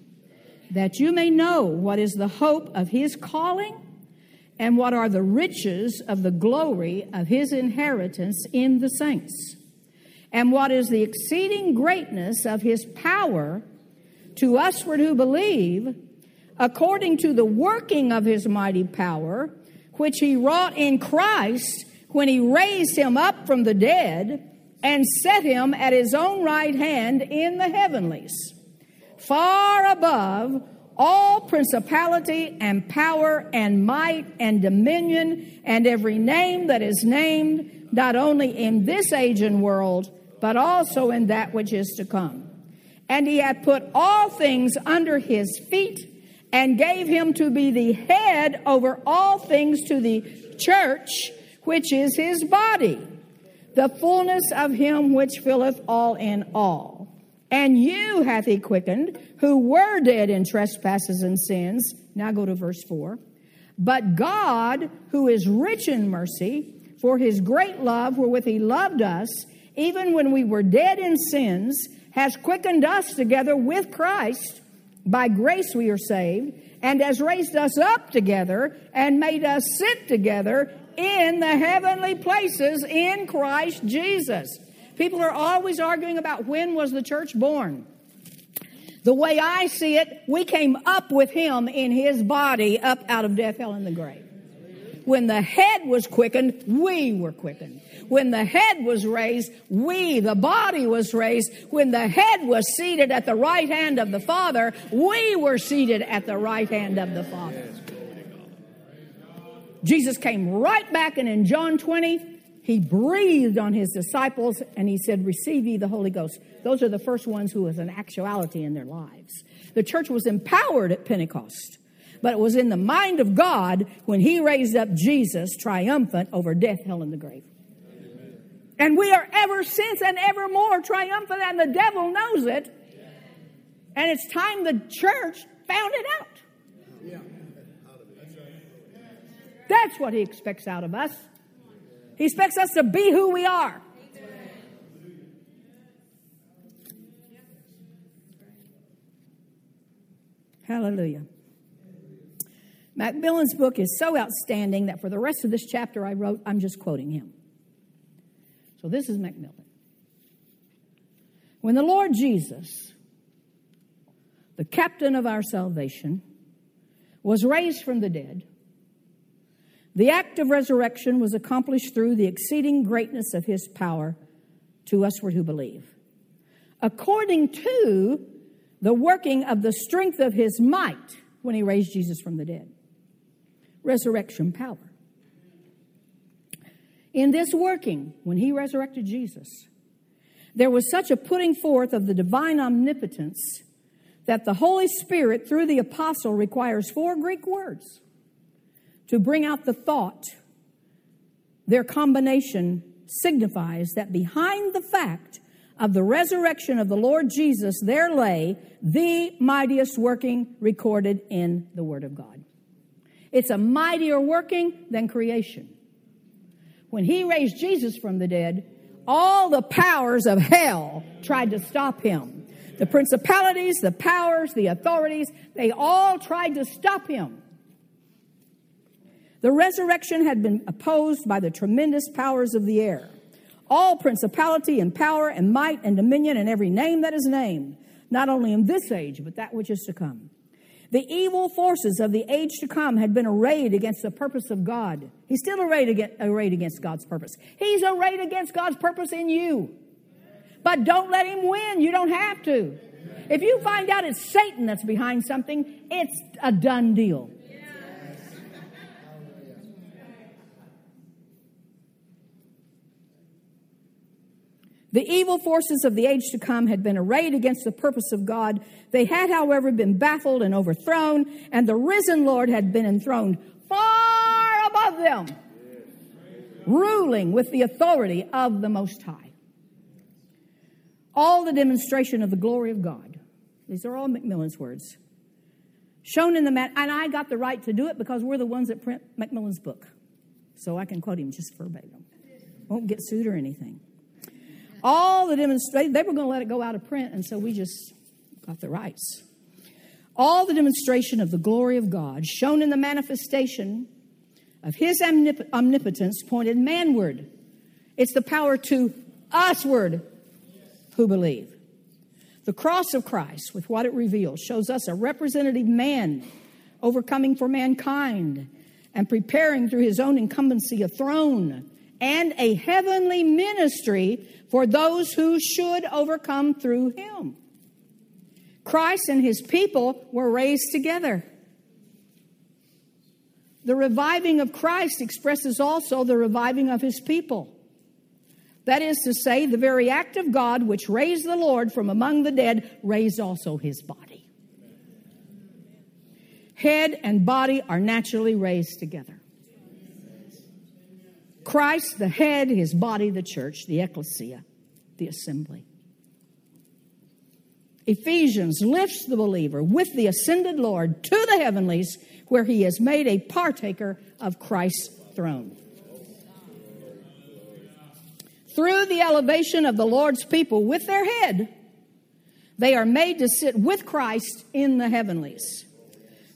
that you may know what is the hope of His calling and what are the riches of the glory of His inheritance in the saints, and what is the exceeding greatness of His power to usward who believe, according to the working of His mighty power which he wrought in Christ when he raised him up from the dead and set him at his own right hand in the heavenlies, far above all principality and power and might and dominion and every name that is named, not only in this age and world, but also in that which is to come. And he hath put all things under his feet and gave him to be the head over all things to the church, which is his body, the fullness of him which filleth all in all. And you hath he quickened, who were dead in trespasses and sins. Now go to verse 4. But God, who is rich in mercy, for his great love wherewith he loved us, even when we were dead in sins, has quickened us together with Christ. By grace we are saved, and has raised us up together and made us sit together in the heavenly places in Christ Jesus. People are always arguing about when was the church born. The way I see it, we came up with him in his body up out of death, hell, and the grave. When the head was quickened, we were quickened. When the head was raised, we, the body was raised. When the head was seated at the right hand of the Father, we were seated at the right hand of the Father. Jesus came right back, and in John 20, he breathed on his disciples and he said, Receive ye the Holy Ghost. Those are the first ones who was an actuality in their lives. The church was empowered at Pentecost, but it was in the mind of God when he raised up Jesus triumphant over death, hell, and the grave. And we are ever since and evermore triumphant, and the devil knows it. And it's time the church found it out. Yeah. That's what he expects out of us. He expects us to be who we are. Hallelujah. MacMillan's book is so outstanding that for the rest of this chapter I wrote, I'm just quoting him. So this is MacMillan. When the Lord Jesus, the captain of our salvation, was raised from the dead, the act of resurrection was accomplished through the exceeding greatness of his power to usward who believe. According to the working of the strength of his might when he raised Jesus from the dead. Resurrection power. In this working, when he resurrected Jesus, there was such a putting forth of the divine omnipotence that the Holy Spirit, through the apostle, requires four Greek words to bring out the thought. Their combination signifies that behind the fact of the resurrection of the Lord Jesus, there lay the mightiest working recorded in the Word of God. It's a mightier working than creation. When He raised Jesus from the dead, all the powers of hell tried to stop Him. The principalities, the powers, the authorities, they all tried to stop Him. The resurrection had been opposed by the tremendous powers of the air. All principality and power and might and dominion and every name that is named, not only in this age, but that which is to come. The evil forces of the age to come had been arrayed against the purpose of God. He's still arrayed against, God's purpose. He's arrayed against God's purpose in you. But don't let him win. You don't have to. If you find out it's Satan that's behind something, it's a done deal. The evil forces of the age to come had been arrayed against the purpose of God. They had, however, been baffled and overthrown, and the risen Lord had been enthroned far above them, ruling with the authority of the Most High. All the demonstration of the glory of God. These are all MacMillan's words. Shown in the mat, and I got the right to do it because we're the ones that print MacMillan's book. So I can quote him just verbatim. Won't get sued or anything all the demonstration, they were going to let it go out of print, and so we just got the rights. All the demonstration of the glory of God shown in the manifestation of his omnip- omnipotence pointed manward. It's the power to usward who believe. The cross of Christ, with what it reveals, shows us a representative man overcoming for mankind and preparing through his own incumbency a throne and a heavenly ministry for those who should overcome through him. Christ and his people were raised together. The reviving of Christ expresses also the reviving of his people. That is to say, the very act of God which raised the Lord from among the dead raised also his body. Head and body are naturally raised together. Christ, the head, his body, the church, the ecclesia, the assembly. Ephesians lifts the believer with the ascended Lord to the heavenlies where he is made a partaker of Christ's throne. Through the elevation of the Lord's people with their head, they are made to sit with Christ in the heavenlies.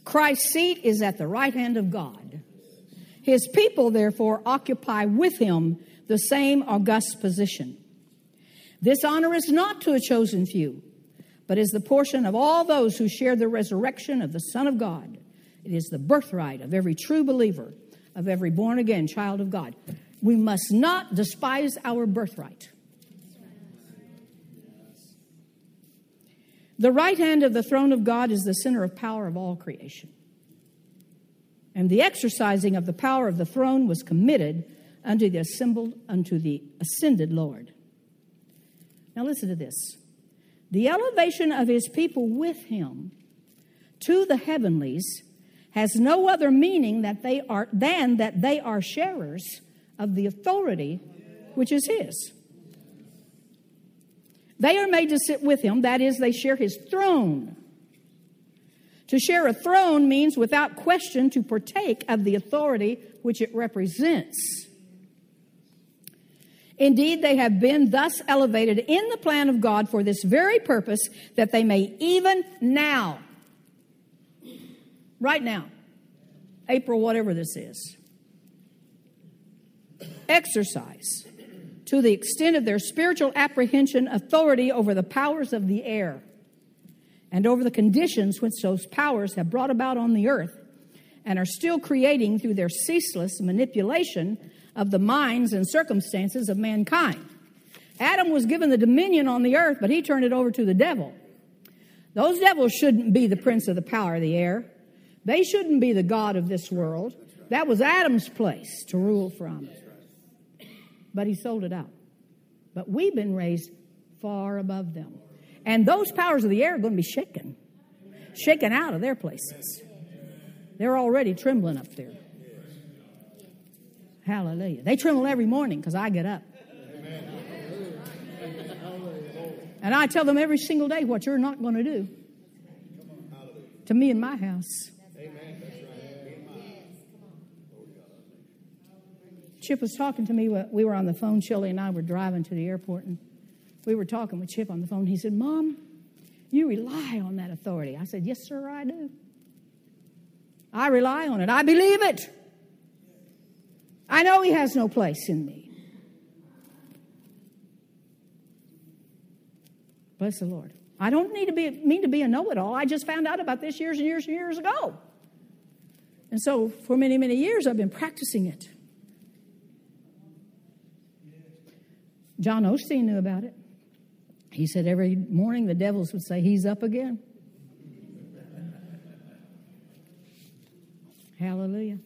Christ's seat is at the right hand of God. His people, therefore, occupy with him the same august position. This honor is not to a chosen few, but is the portion of all those who share the resurrection of the Son of God. It is the birthright of every true believer, of every born again child of God. We must not despise our birthright. The right hand of the throne of God is the center of power of all creation. And the exercising of the power of the throne was committed unto the assembled unto the ascended Lord. Now listen to this. The elevation of his people with him to the heavenlies has no other meaning that they are than that they are sharers of the authority which is his. They are made to sit with him, that is, they share his throne. To share a throne means, without question, to partake of the authority which it represents. Indeed, they have been thus elevated in the plan of God for this very purpose, that they may even now, right now, April, whatever this is, exercise to the extent of their spiritual apprehension authority over the powers of the air and over the conditions which those powers have brought about on the earth and are still creating through their ceaseless manipulation of the minds and circumstances of mankind. Adam was given the dominion on the earth, but he turned it over to the devil. Those devils shouldn't be the prince of the power of the air. They shouldn't be the God of this world. That was Adam's place to rule from but he sold it out. But we've been raised far above them. And those powers of the air are going to be shaken, shaken out of their places. They're already trembling up there. Hallelujah. They tremble every morning because I get up. And I tell them every single day what you're not going to do to me in my house. Chip was talking to me. We were on the phone. Shelley and I were driving to the airport, and we were talking with Chip on the phone. He said, Mom, you rely on that authority. I said, Yes, sir, I do. I rely on it. I believe it. I know He has no place in me. Bless the Lord. I don't need to be mean to be a know-it-all. I just found out about this years and years and years ago. And so for many, many years I've been practicing it. John Osteen knew about it. He said every morning the devils would say, He's up again. Hallelujah.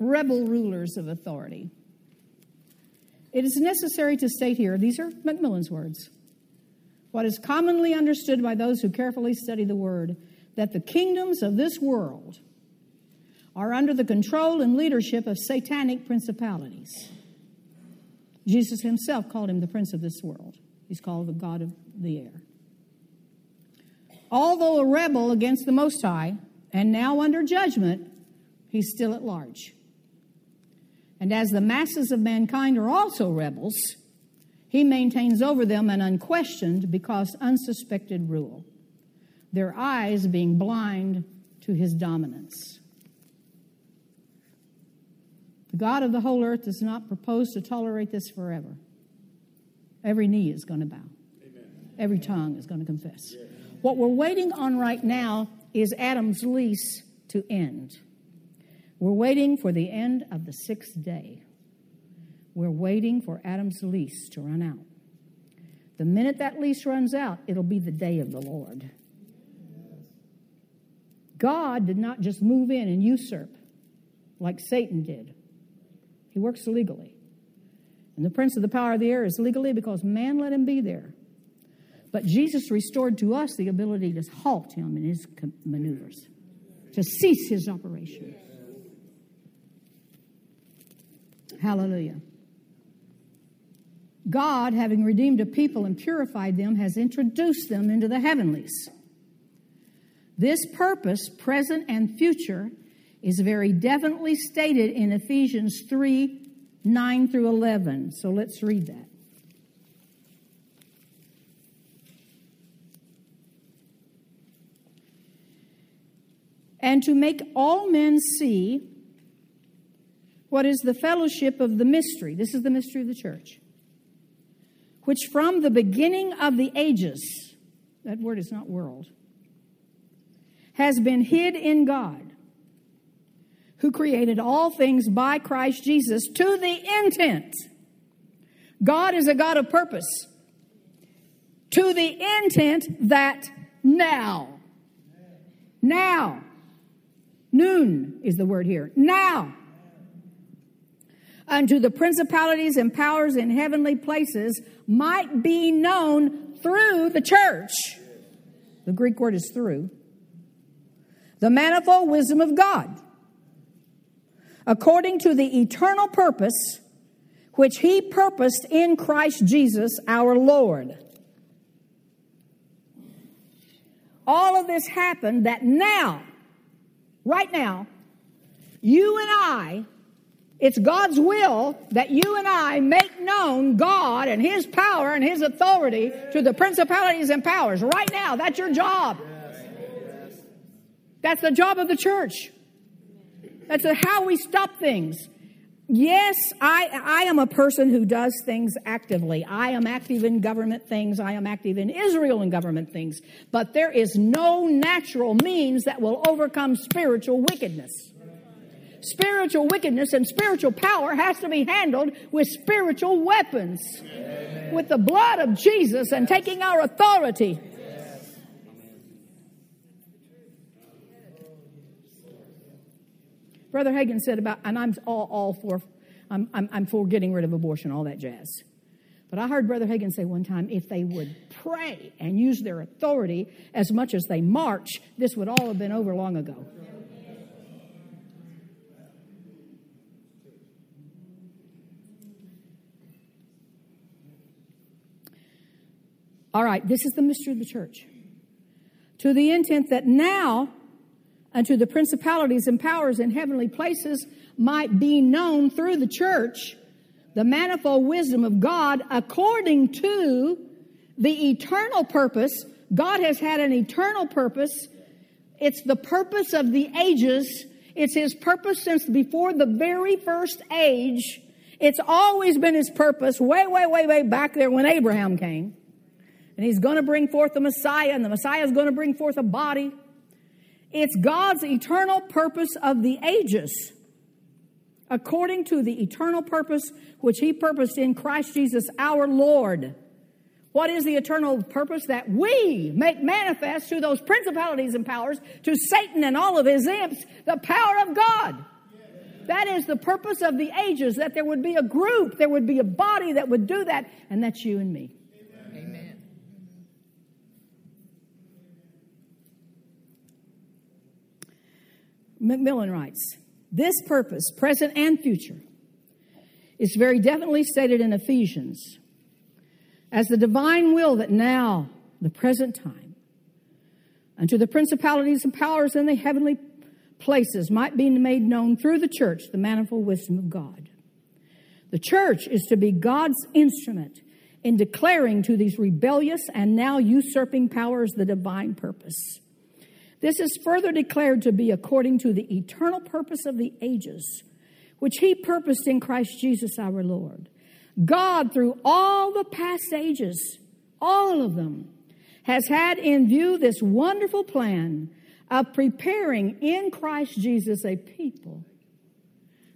Rebel rulers of authority. It is necessary to state here, these are MacMillan's words, what is commonly understood by those who carefully study the word, that the kingdoms of this world are under the control and leadership of satanic principalities. Jesus himself called him the prince of this world. He's called the God of the air. Although a rebel against the Most High and now under judgment, he's still at large. And as the masses of mankind are also rebels, he maintains over them an unquestioned because unsuspected rule, their eyes being blind to his dominance. The God of the whole earth does not propose to tolerate this forever. Every knee is going to bow, Amen. every tongue is going to confess. Yeah. What we're waiting on right now is Adam's lease to end. We're waiting for the end of the sixth day. We're waiting for Adam's lease to run out. The minute that lease runs out, it'll be the day of the Lord. God did not just move in and usurp like Satan did. He works legally. And the prince of the power of the air is legally because man let him be there. But Jesus restored to us the ability to halt him in his maneuvers, to cease his operation. Hallelujah. God, having redeemed a people and purified them, has introduced them into the heavenlies. This purpose, present and future, is very definitely stated in Ephesians 3 9 through 11. So let's read that. And to make all men see what is the fellowship of the mystery. This is the mystery of the church. Which from the beginning of the ages, that word is not world, has been hid in God who created all things by Christ Jesus to the intent. God is a God of purpose. To the intent that now, now, noon is the word here, now, unto the principalities and powers in heavenly places might be known through the church. The Greek word is through. The manifold wisdom of God according to the eternal purpose which he purposed in Christ Jesus our Lord. All of this happened that now, right now, you and I, it's God's will that you and I make known God and His power and His authority to the principalities and powers. Right now, that's your job. That's the job of the church. That's how we stop things. Yes, I, I am a person who does things actively. I am active in government things. I am active in Israel in government things. But there is no natural means that will overcome spiritual wickedness. Spiritual wickedness and spiritual power has to be handled with spiritual weapons. With the blood of Jesus and taking our authority Brother Hagin said about, and I'm all, all for, I'm, I'm, I'm for getting rid of abortion, all that jazz. But I heard Brother Hagin say one time if they would pray and use their authority as much as they march, this would all have been over long ago. All right, this is the mystery of the church. To the intent that now unto the principalities and powers in heavenly places might be known through the church the manifold wisdom of God according to the eternal purpose. God has had an eternal purpose. It's the purpose of the ages. It's His purpose since before the very first age. It's always been His purpose way, way, way, way back there when Abraham came. And He's going to bring forth the Messiah, and the Messiah is going to bring forth a body. It's God's eternal purpose of the ages, according to the eternal purpose which He purposed in Christ Jesus our Lord. What is the eternal purpose? That we make manifest to those principalities and powers, to Satan and all of his imps, the power of God. That is the purpose of the ages, that there would be a group, there would be a body that would do that, and that's you and me. MacMillan writes This purpose, present and future, is very definitely stated in Ephesians as the divine will that now, the present time, unto the principalities and powers in the heavenly places might be made known through the church the manifold wisdom of God. The church is to be God's instrument in declaring to these rebellious and now usurping powers the divine purpose. This is further declared to be according to the eternal purpose of the ages, which he purposed in Christ Jesus our Lord. God, through all the past ages, all of them, has had in view this wonderful plan of preparing in Christ Jesus a people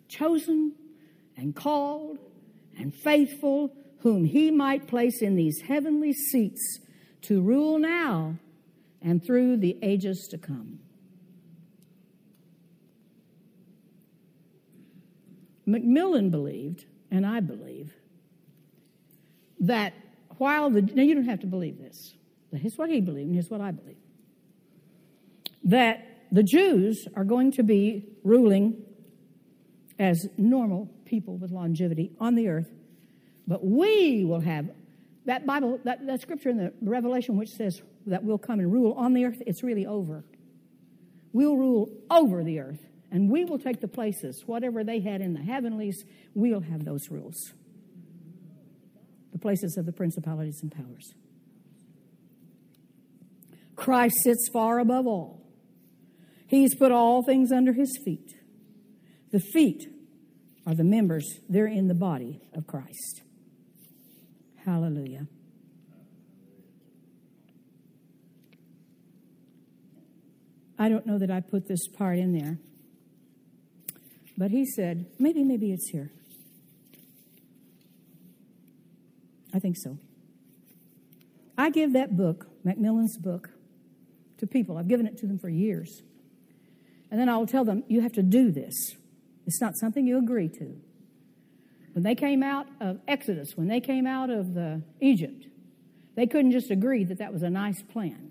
chosen and called and faithful, whom he might place in these heavenly seats to rule now and through the ages to come. MacMillan believed, and I believe, that while the, now you don't have to believe this, But here's what he believed, and here's what I believe, that the Jews are going to be ruling as normal people with longevity on the earth But we will have that Bible, that, that scripture in the Revelation which says that we'll come and rule on the earth, it's really over. We'll rule over the earth, and we will take the places. Whatever they had in the heavenlies, we'll have those rules. The places of the principalities and powers. Christ sits far above all. He's put all things under his feet. The feet are the members, they're in the body of Christ. Hallelujah. I don't know that I put this part in there, but he said, maybe, maybe it's here. I think so. I give that book, MacMillan's book, to people. I've given it to them for years. And then I will tell them, you have to do this. It's not something you agree to. When they came out of Exodus, when they came out of the Egypt, they couldn't just agree that that was a nice plan.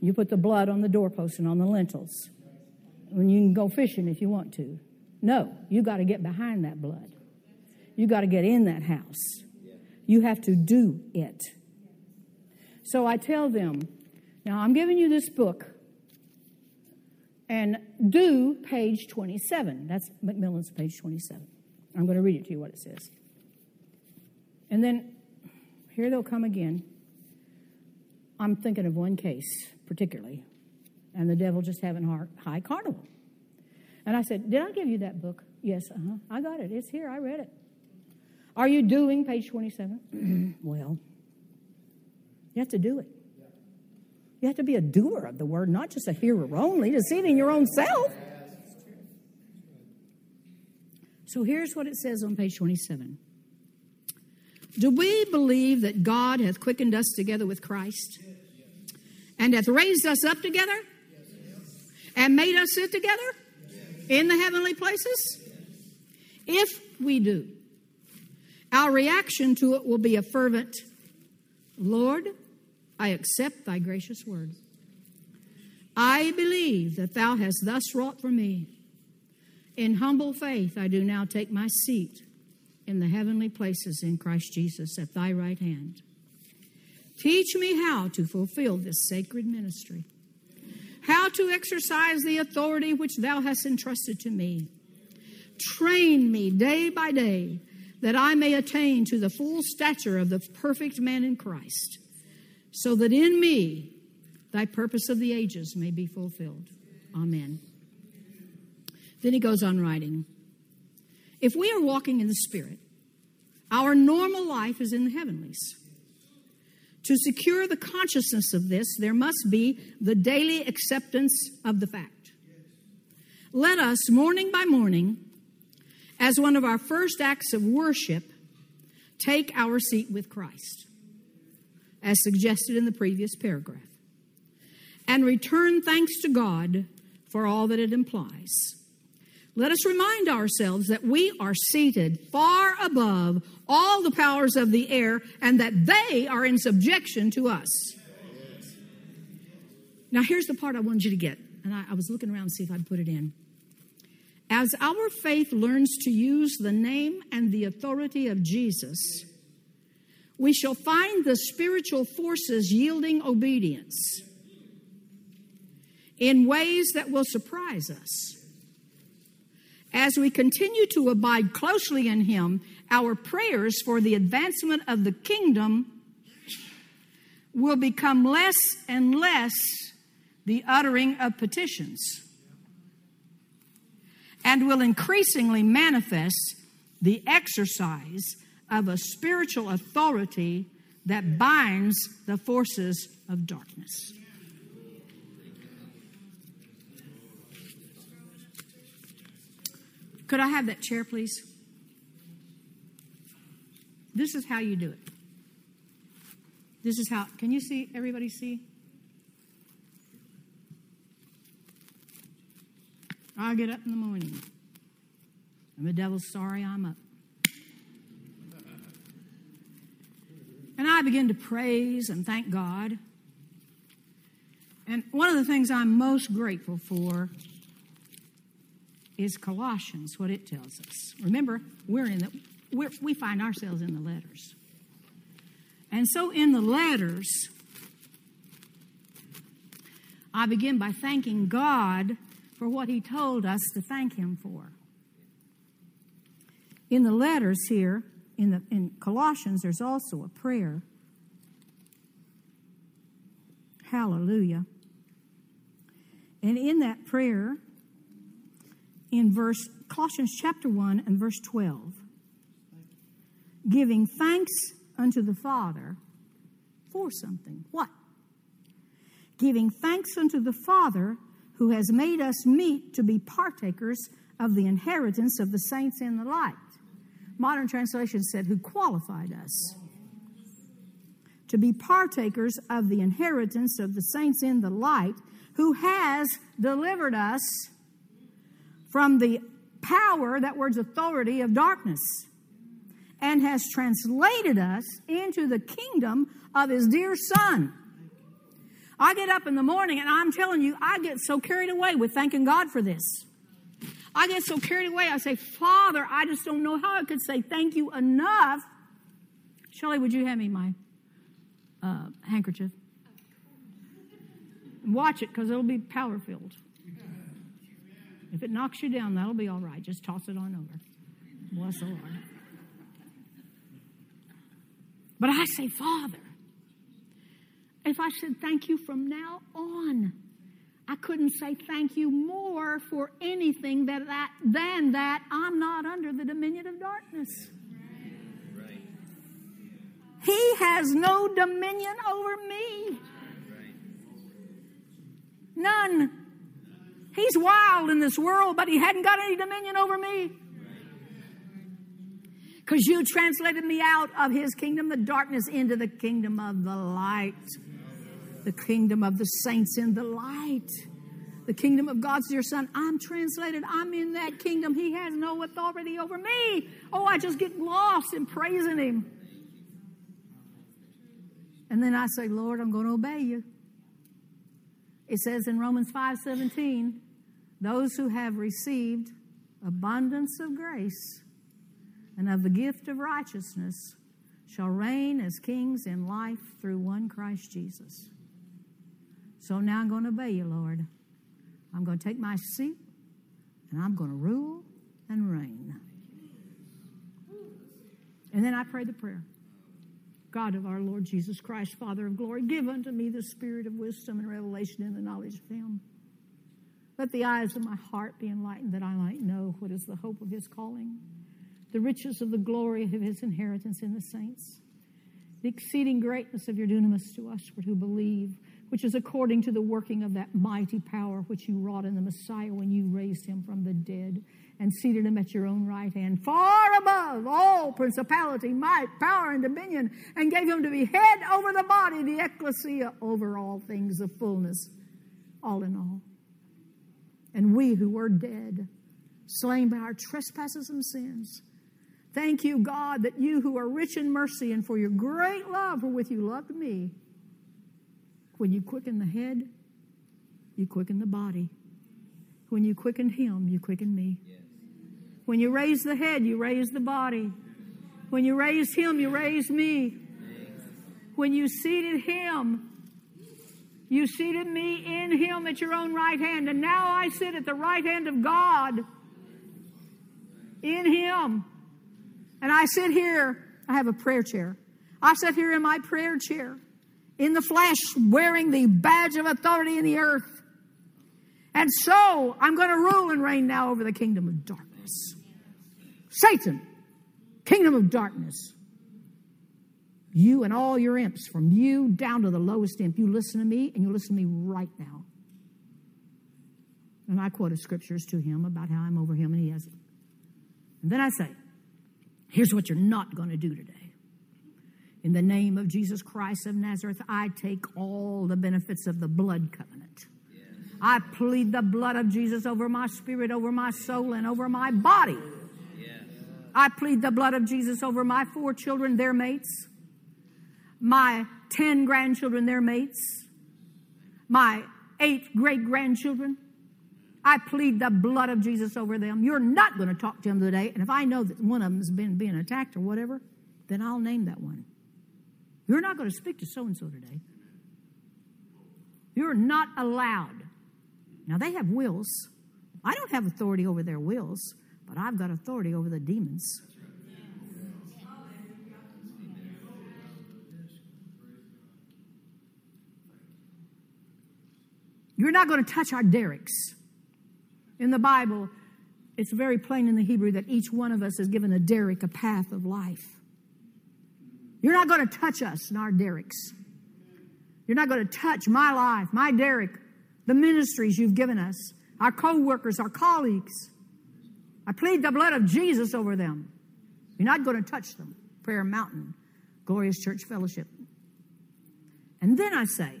You put the blood on the doorpost and on the lintels. When you can go fishing if you want to. No, you got to get behind that blood. You got to get in that house. You have to do it. So I tell them, now I'm giving you this book, and do page 27. That's MacMillan's page 27. I'm going to read it to you what it says. And then here they'll come again. I'm thinking of one case particularly, and the devil just having high carnival. And I said, Did I give you that book? Yes, uh huh. I got it. It's here. I read it. Are you doing page 27? <clears throat> well, you have to do it. You have to be a doer of the word, not just a hearer only, deceiving your own self. So here's what it says on page 27. Do we believe that God hath quickened us together with Christ and hath raised us up together and made us sit together in the heavenly places? If we do, our reaction to it will be a fervent, Lord, I accept thy gracious word. I believe that thou hast thus wrought for me. In humble faith, I do now take my seat in the heavenly places in Christ Jesus at thy right hand. Teach me how to fulfill this sacred ministry, how to exercise the authority which thou hast entrusted to me. Train me day by day that I may attain to the full stature of the perfect man in Christ so that in me thy purpose of the ages may be fulfilled. Amen. Then he goes on writing If we are walking in the Spirit, our normal life is in the heavenlies. To secure the consciousness of this, there must be the daily acceptance of the fact. Let us, morning by morning, as one of our first acts of worship, take our seat with Christ as suggested in the previous paragraph, and return thanks to God for all that it implies. Let us remind ourselves that we are seated far above all the powers of the air and that they are in subjection to us. Now, here's the part I wanted you to get, and I, I was looking around to see if I'd put it in. As our faith learns to use the name and the authority of Jesus, we shall find the spiritual forces yielding obedience in ways that will surprise us. As we continue to abide closely in Him, our prayers for the advancement of the kingdom will become less and less the uttering of petitions and will increasingly manifest the exercise of a spiritual authority that binds the forces of darkness. Could I have that chair, please? This is how you do it. This is how, can you see, everybody see? I get up in the morning, and the devil's sorry I'm up. And I begin to praise and thank God. And one of the things I'm most grateful for is Colossians, what it tells us. Remember, we're in the we're, we find ourselves in the letters. And so in the letters, I begin by thanking God for what He told us to thank Him for. In the letters here, in, the, in Colossians, there's also a prayer. Hallelujah. And in that prayer, in verse Colossians chapter 1 and verse 12, giving thanks unto the Father for something. What? Giving thanks unto the Father who has made us meet to be partakers of the inheritance of the saints in the light. Modern translation said, who qualified us to be partakers of the inheritance of the saints in the light, who has delivered us from the power, that word's authority, of darkness, and has translated us into the kingdom of his dear Son. I get up in the morning and I'm telling you, I get so carried away with thanking God for this. I get so carried away. I say, Father, I just don't know how I could say thank you enough. Shelley, would you hand me my uh, handkerchief? Watch it because it'll be power filled. If it knocks you down, that'll be all right. Just toss it on over. Bless the Lord. But I say, Father, if I said thank you from now on, I couldn't say thank you more for anything that, that, than that I'm not under the dominion of darkness. Right. He has no dominion over me. None. He's wild in this world, but he hadn't got any dominion over me. Because you translated me out of his kingdom, the darkness, into the kingdom of the light. The kingdom of the saints in the light. The kingdom of God's dear son. I'm translated. I'm in that kingdom. He has no authority over me. Oh, I just get lost in praising him. And then I say, Lord, I'm going to obey you. It says in Romans 5:17, those who have received abundance of grace and of the gift of righteousness shall reign as kings in life through one Christ Jesus. So now I'm going to obey you, Lord. I'm going to take my seat and I'm going to rule and reign. And then I pray the prayer. God of our Lord Jesus Christ, Father of glory, give unto me the spirit of wisdom and revelation in the knowledge of Him. Let the eyes of my heart be enlightened that I might know what is the hope of His calling, the riches of the glory of His inheritance in the saints, the exceeding greatness of your dunamis to us who believe, which is according to the working of that mighty power which you wrought in the Messiah when you raised him from the dead and seated him at your own right hand, far above all principality, might, power, and dominion, and gave him to be head over the body, the ecclesia, over all things of fullness, all in all. And we who were dead, slain by our trespasses and sins, thank you, God, that you who are rich in mercy and for your great love wherewith you loved me, when you quicken the head, you quicken the body. When you quickened him, you quickened me. When you raise the head, you raise the body. When you raised him, you raised me. When you seated him, you seated me in him at your own right hand. And now I sit at the right hand of God in him. And I sit here, I have a prayer chair. I sit here in my prayer chair, in the flesh, wearing the badge of authority in the earth. And so I'm going to rule and reign now over the kingdom of darkness. Satan, kingdom of darkness. You and all your imps, from you down to the lowest imp, you listen to me and you listen to me right now. And I quoted scriptures to him about how I'm over him and he hasn't. And then I say, here's what you're not going to do today. In the name of Jesus Christ of Nazareth, I take all the benefits of the blood covenant. I plead the blood of Jesus over my spirit, over my soul, and over my body. I plead the blood of Jesus over my four children, their mates, my 10 grandchildren, their mates, my eight great grandchildren, I plead the blood of Jesus over them. You're not going to talk to them today. And if I know that one of them has been being attacked or whatever, then I'll name that one. You're not going to speak to so and so today. You're not allowed. Now, they have wills. I don't have authority over their wills, but I've got authority over the demons. You're not going to touch our derricks. In the Bible, it's very plain in the Hebrew that each one of us is given a derrick, a path of life. You're not going to touch us in our derricks. You're not going to touch my life, my derrick, the ministries you've given us, our co workers, our colleagues. I plead the blood of Jesus over them. You're not going to touch them. Prayer Mountain, Glorious Church Fellowship. And then I say,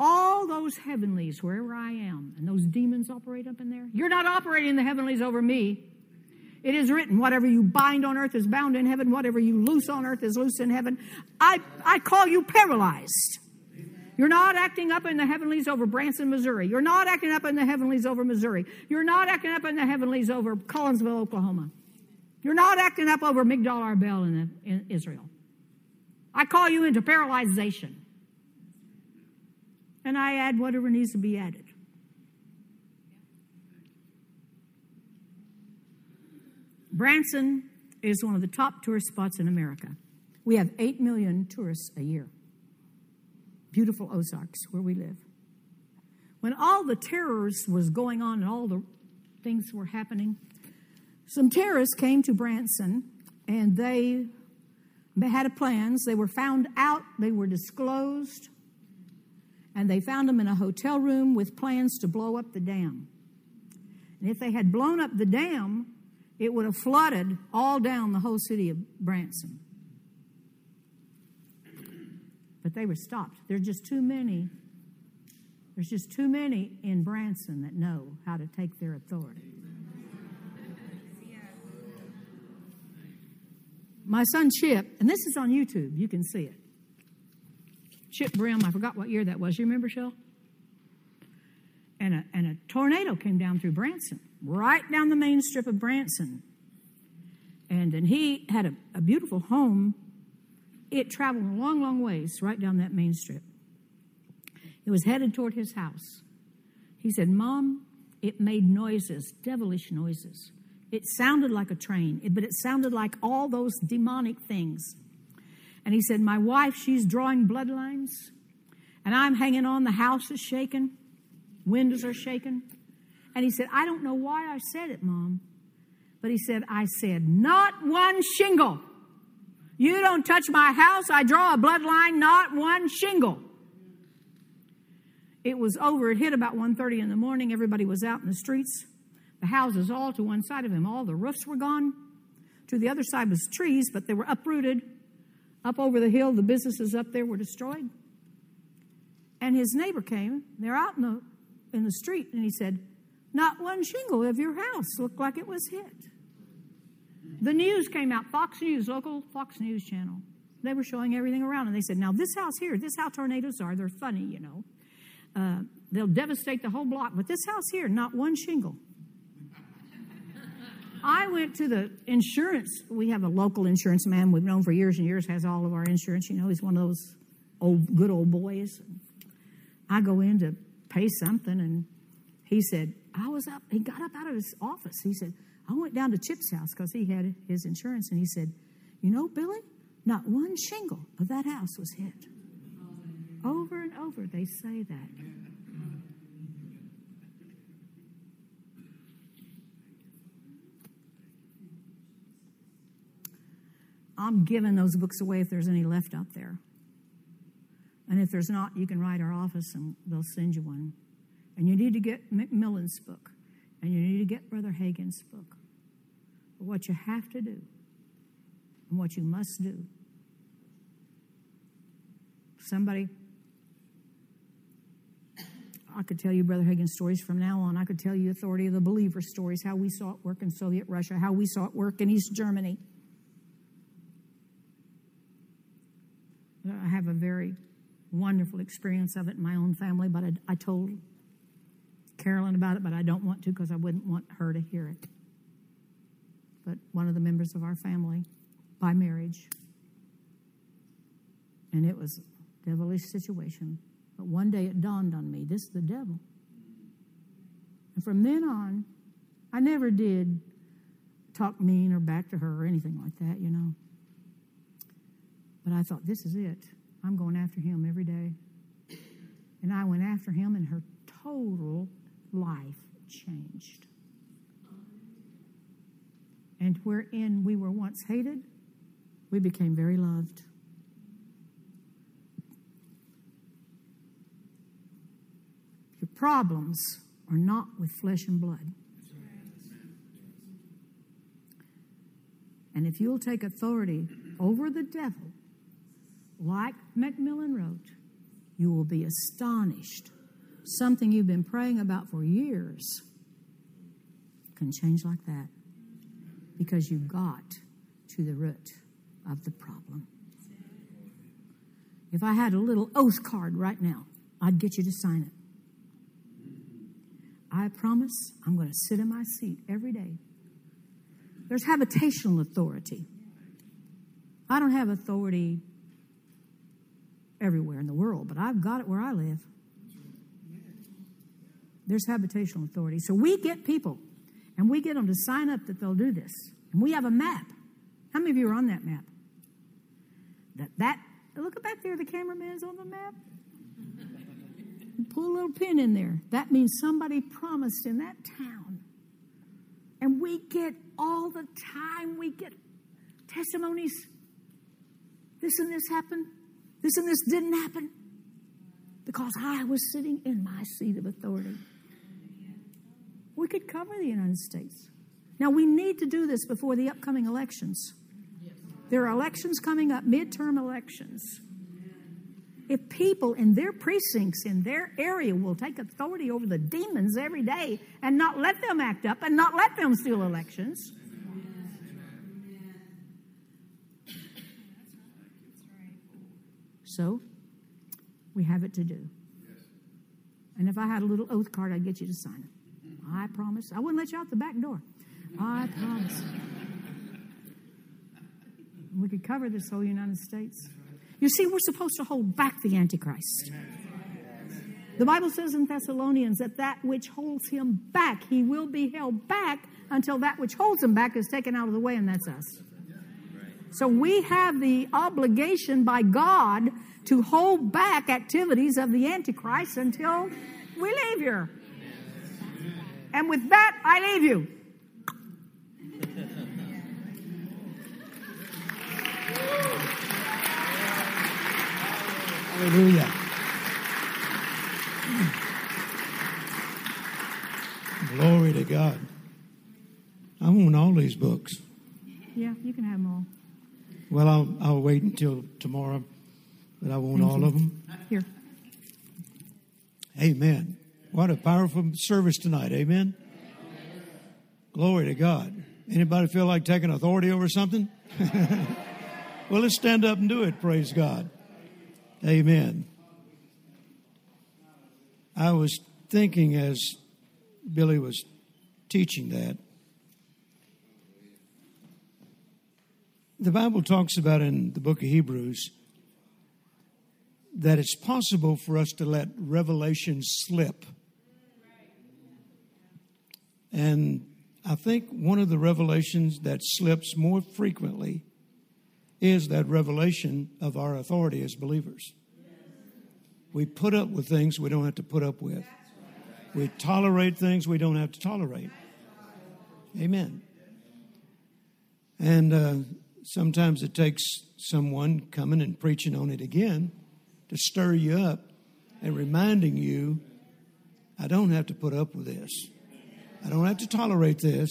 all those heavenlies, wherever I am, and those demons operate up in there, you're not operating the heavenlies over me. It is written, whatever you bind on earth is bound in heaven, whatever you loose on earth is loose in heaven. I, I call you paralyzed. You're not acting up in the heavenlies over Branson, Missouri. You're not acting up in the heavenlies over Missouri. You're not acting up in the heavenlies over Collinsville, Oklahoma. You're not acting up over Migdal Arbel in, in Israel. I call you into paralyzation and I add whatever needs to be added. Branson is one of the top tourist spots in America. We have 8 million tourists a year. Beautiful Ozarks, where we live. When all the terrors was going on and all the things were happening, some terrorists came to Branson and they they had plans. They were found out, they were disclosed, and they found them in a hotel room with plans to blow up the dam. And if they had blown up the dam, it would have flooded all down the whole city of Branson. But they were stopped. There's just too many. There's just too many in Branson that know how to take their authority. My son Chip, and this is on YouTube, you can see it Chip Brim. I forgot what year that was. You remember, Shell? And a, and a tornado came down through Branson, right down the main strip of Branson. And then he had a, a beautiful home. It traveled a long, long ways right down that main strip. It was headed toward his house. He said, Mom, it made noises, devilish noises. It sounded like a train, but it sounded like all those demonic things. And he said, My wife, she's drawing bloodlines, and I'm hanging on. The house is shaking, windows are shaking. And he said, I don't know why I said it, Mom. But he said, I said, Not one shingle. You don't touch my house. I draw a bloodline, not one shingle. It was over. It hit about 1.30 in the morning. Everybody was out in the streets. The houses all to one side of him. All the roofs were gone. To the other side was trees, but they were uprooted. Up over the hill, the businesses up there were destroyed. And his neighbor came. They're out in the, in the street, and he said, Not one shingle of your house looked like it was hit. The news came out, Fox News, local Fox News channel. They were showing everything around, and they said, Now, this house here, this how tornadoes are. They're funny, you know. Uh, they'll devastate the whole block, but this house here, not one shingle. I went to the insurance. We have a local insurance man we've known for years and years, has all of our insurance. You know, he's one of those old, good old boys. I go in to pay something, and he said, I was up. He got up out of his office. He said, I went down to Chip's house because he had his insurance, and he said, You know, Billye, not one shingle of that house was hit. Over and over, they say that. I'm giving those books away if there's any left out there. And if there's not, you can write our office and they'll send you one. And you need to get MacMillan's book. And you need to get Brother Hagin's book. But what you have to do and what you must do. Somebody, I could tell you Brother Hagin's stories from now on. I could tell you Authority of the Believer stories, how we saw it work in Soviet Russia, how we saw it work in East Germany. I have a very wonderful experience of it in my own family, but I, I told Carolyn about it, but I don't want to because I wouldn't want her to hear it. But one of the members of our family, by marriage, and it was a devilish situation. But one day it dawned on me this is the devil. And from then on, I never did talk mean or back to her or anything like that, you know. But I thought, this is it. I'm going after him every day. And I went after him, and her total life changed. And wherein we were once hated, we became very loved. Your problems are not with flesh and blood. And if you'll take authority over the devil, like MacMillan wrote, you will be astonished. Something you've been praying about for years can change like that because you got to the root of the problem. If I had a little oath card right now, I'd get you to sign it. I promise I'm going to sit in my seat every day. There's habitational authority. I don't have authority everywhere in the world, but I've got it where I live. There's habitational authority. So we get people and we get them to sign up that they'll do this. And we have a map. How many of you are on that map? That that look back there, the cameraman's on the map. Pull a little pin in there. That means somebody promised in that town. And we get all the time, we get testimonies. This and this happened. This and this didn't happen. Because I was sitting in my seat of authority. We could cover the United States. Now, we need to do this before the upcoming elections. There are elections coming up, midterm elections. If people in their precincts, in their area, will take authority over the demons every day and not let them act up and not let them steal elections. So, we have it to do. And if I had a little oath card, I'd get you to sign it. I promise. I wouldn't let you out the back door. I promise. We could cover this whole United States. You see, we're supposed to hold back the Antichrist. The Bible says in Thessalonians that that which holds him back, he will be held back until that which holds him back is taken out of the way, and that's us. So we have the obligation by God to hold back activities of the Antichrist until we leave here. And with that, I leave you. Hallelujah. Glory to God. I want all these books. Yeah, you can have them all. Well, I'll, I'll wait until tomorrow, but I want Thank all you. of them. Here. Amen. What a powerful service tonight. Amen. Glory to God. Anybody feel like taking authority over something? <laughs> well, let's stand up and do it. Praise God. Amen. I was thinking as Billye was teaching that. The Bible talks about in the book of Hebrews that it's possible for us to let revelation slip. And I think one of the revelations that slips more frequently is that revelation of our authority as believers. We put up with things we don't have to put up with. We tolerate things we don't have to tolerate. Amen. And uh, sometimes it takes someone coming and preaching on it again to stir you up and reminding you, I don't have to put up with this. I don't have to tolerate this.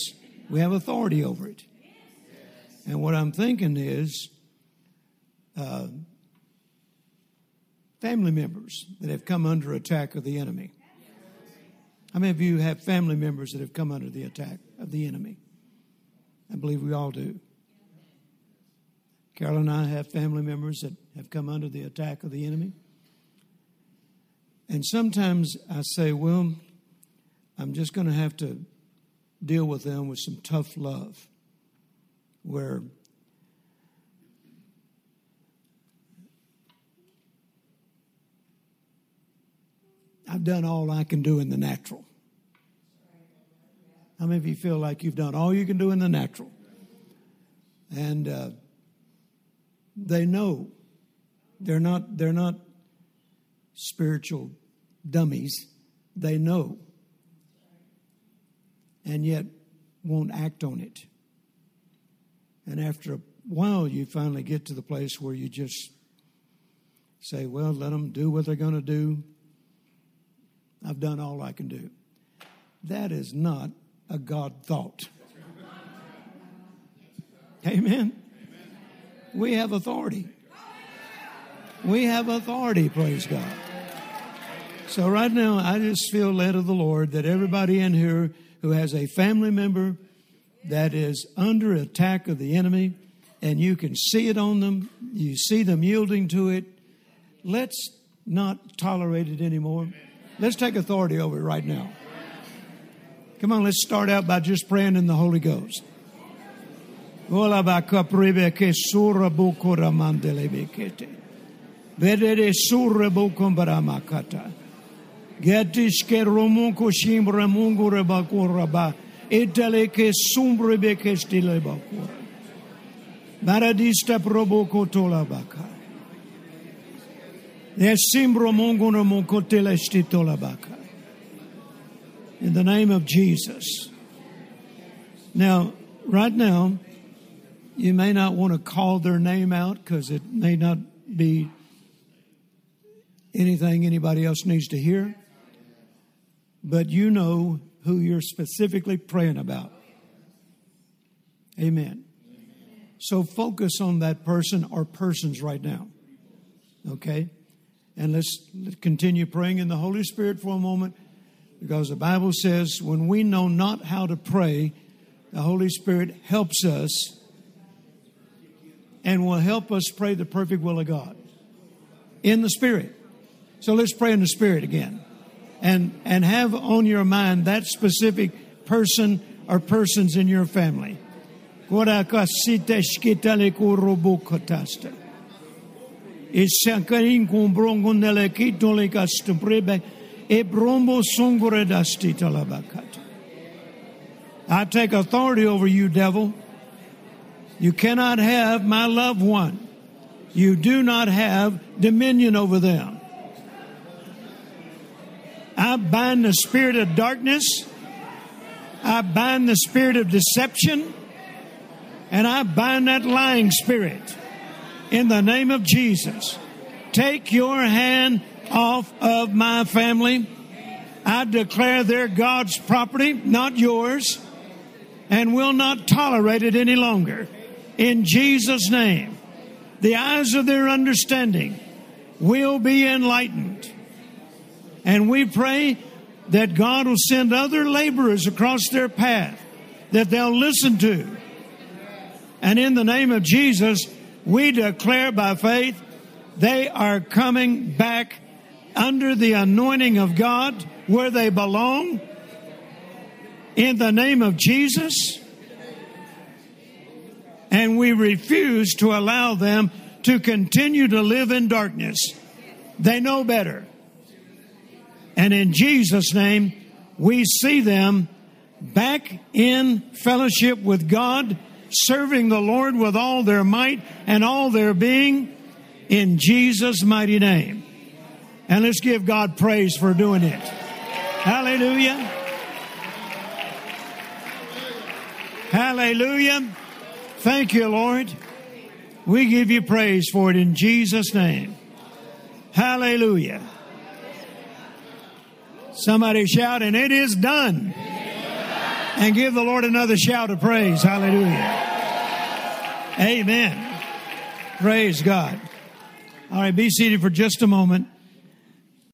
We have authority over it. And what I'm thinking is uh, family members that have come under attack of the enemy. How many of you have family members that have come under the attack of the enemy? I believe we all do. Carol and I have family members that have come under the attack of the enemy. And sometimes I say, well, I'm just going to have to deal with them with some tough love where I've done all I can do in the natural. How many of you feel like you've done all you can do in the natural? And uh, they know they're not they're not spiritual dummies. They know, and yet won't act on it. And after a while, you finally get to the place where you just say, "Well, let them do what they're going to do." I've done all I can do. That is not a God thought. Amen. We have authority. We have authority, praise God. So, right now, I just feel led of the Lord that everybody in here who has a family member that is under attack of the enemy, and you can see it on them, you see them yielding to it, let's not tolerate it anymore. Let's take authority over it right now. Come on, let's start out by just praying in the Holy Ghost. Ke romunko shimbre mungure bakura ba. Itale ke sumbre beke stile bakura. Maradista proboko tola baka. Esimbro mungure munkotele stitola baka. In the name of Jesus. Now, right now, you may not want to call their name out because it may not be anything anybody else needs to hear, but you know who you're specifically praying about. Amen. So focus on that person or persons right now. Okay? And let's continue praying in the Holy Spirit for a moment because the Bible says when we know not how to pray, the Holy Spirit helps us and will help us pray the perfect will of God in the Spirit. So let's pray in the Spirit again. And, and have on your mind that specific person or persons in your family. Isakarin kumbrongo nele kastumprebe e brombo songore dasti talabakata. I take authority over you, devil. You cannot have my loved one. You do not have dominion over them. I bind the spirit of darkness. I bind the spirit of deception. And I bind that lying spirit in the name of Jesus. Take your hand off of my family. I declare they're God's property, not yours, and will not tolerate it any longer. In Jesus' name, the eyes of their understanding will be enlightened and we pray that God will send other laborers across their path that they'll listen to. And in the name of Jesus, we declare by faith they are coming back under the anointing of God where they belong. In the name of Jesus. And we refuse to allow them to continue to live in darkness. They know better. And in Jesus' name, we see them back in fellowship with God, serving the Lord with all their might and all their being in Jesus' mighty name. And let's give God praise for doing it. Hallelujah. Hallelujah. Thank you, Lord. We give you praise for it in Jesus' name. Hallelujah. Somebody shout, and it is done. And give the Lord another shout of praise. Hallelujah. Amen. Praise God. All right, be seated for just a moment.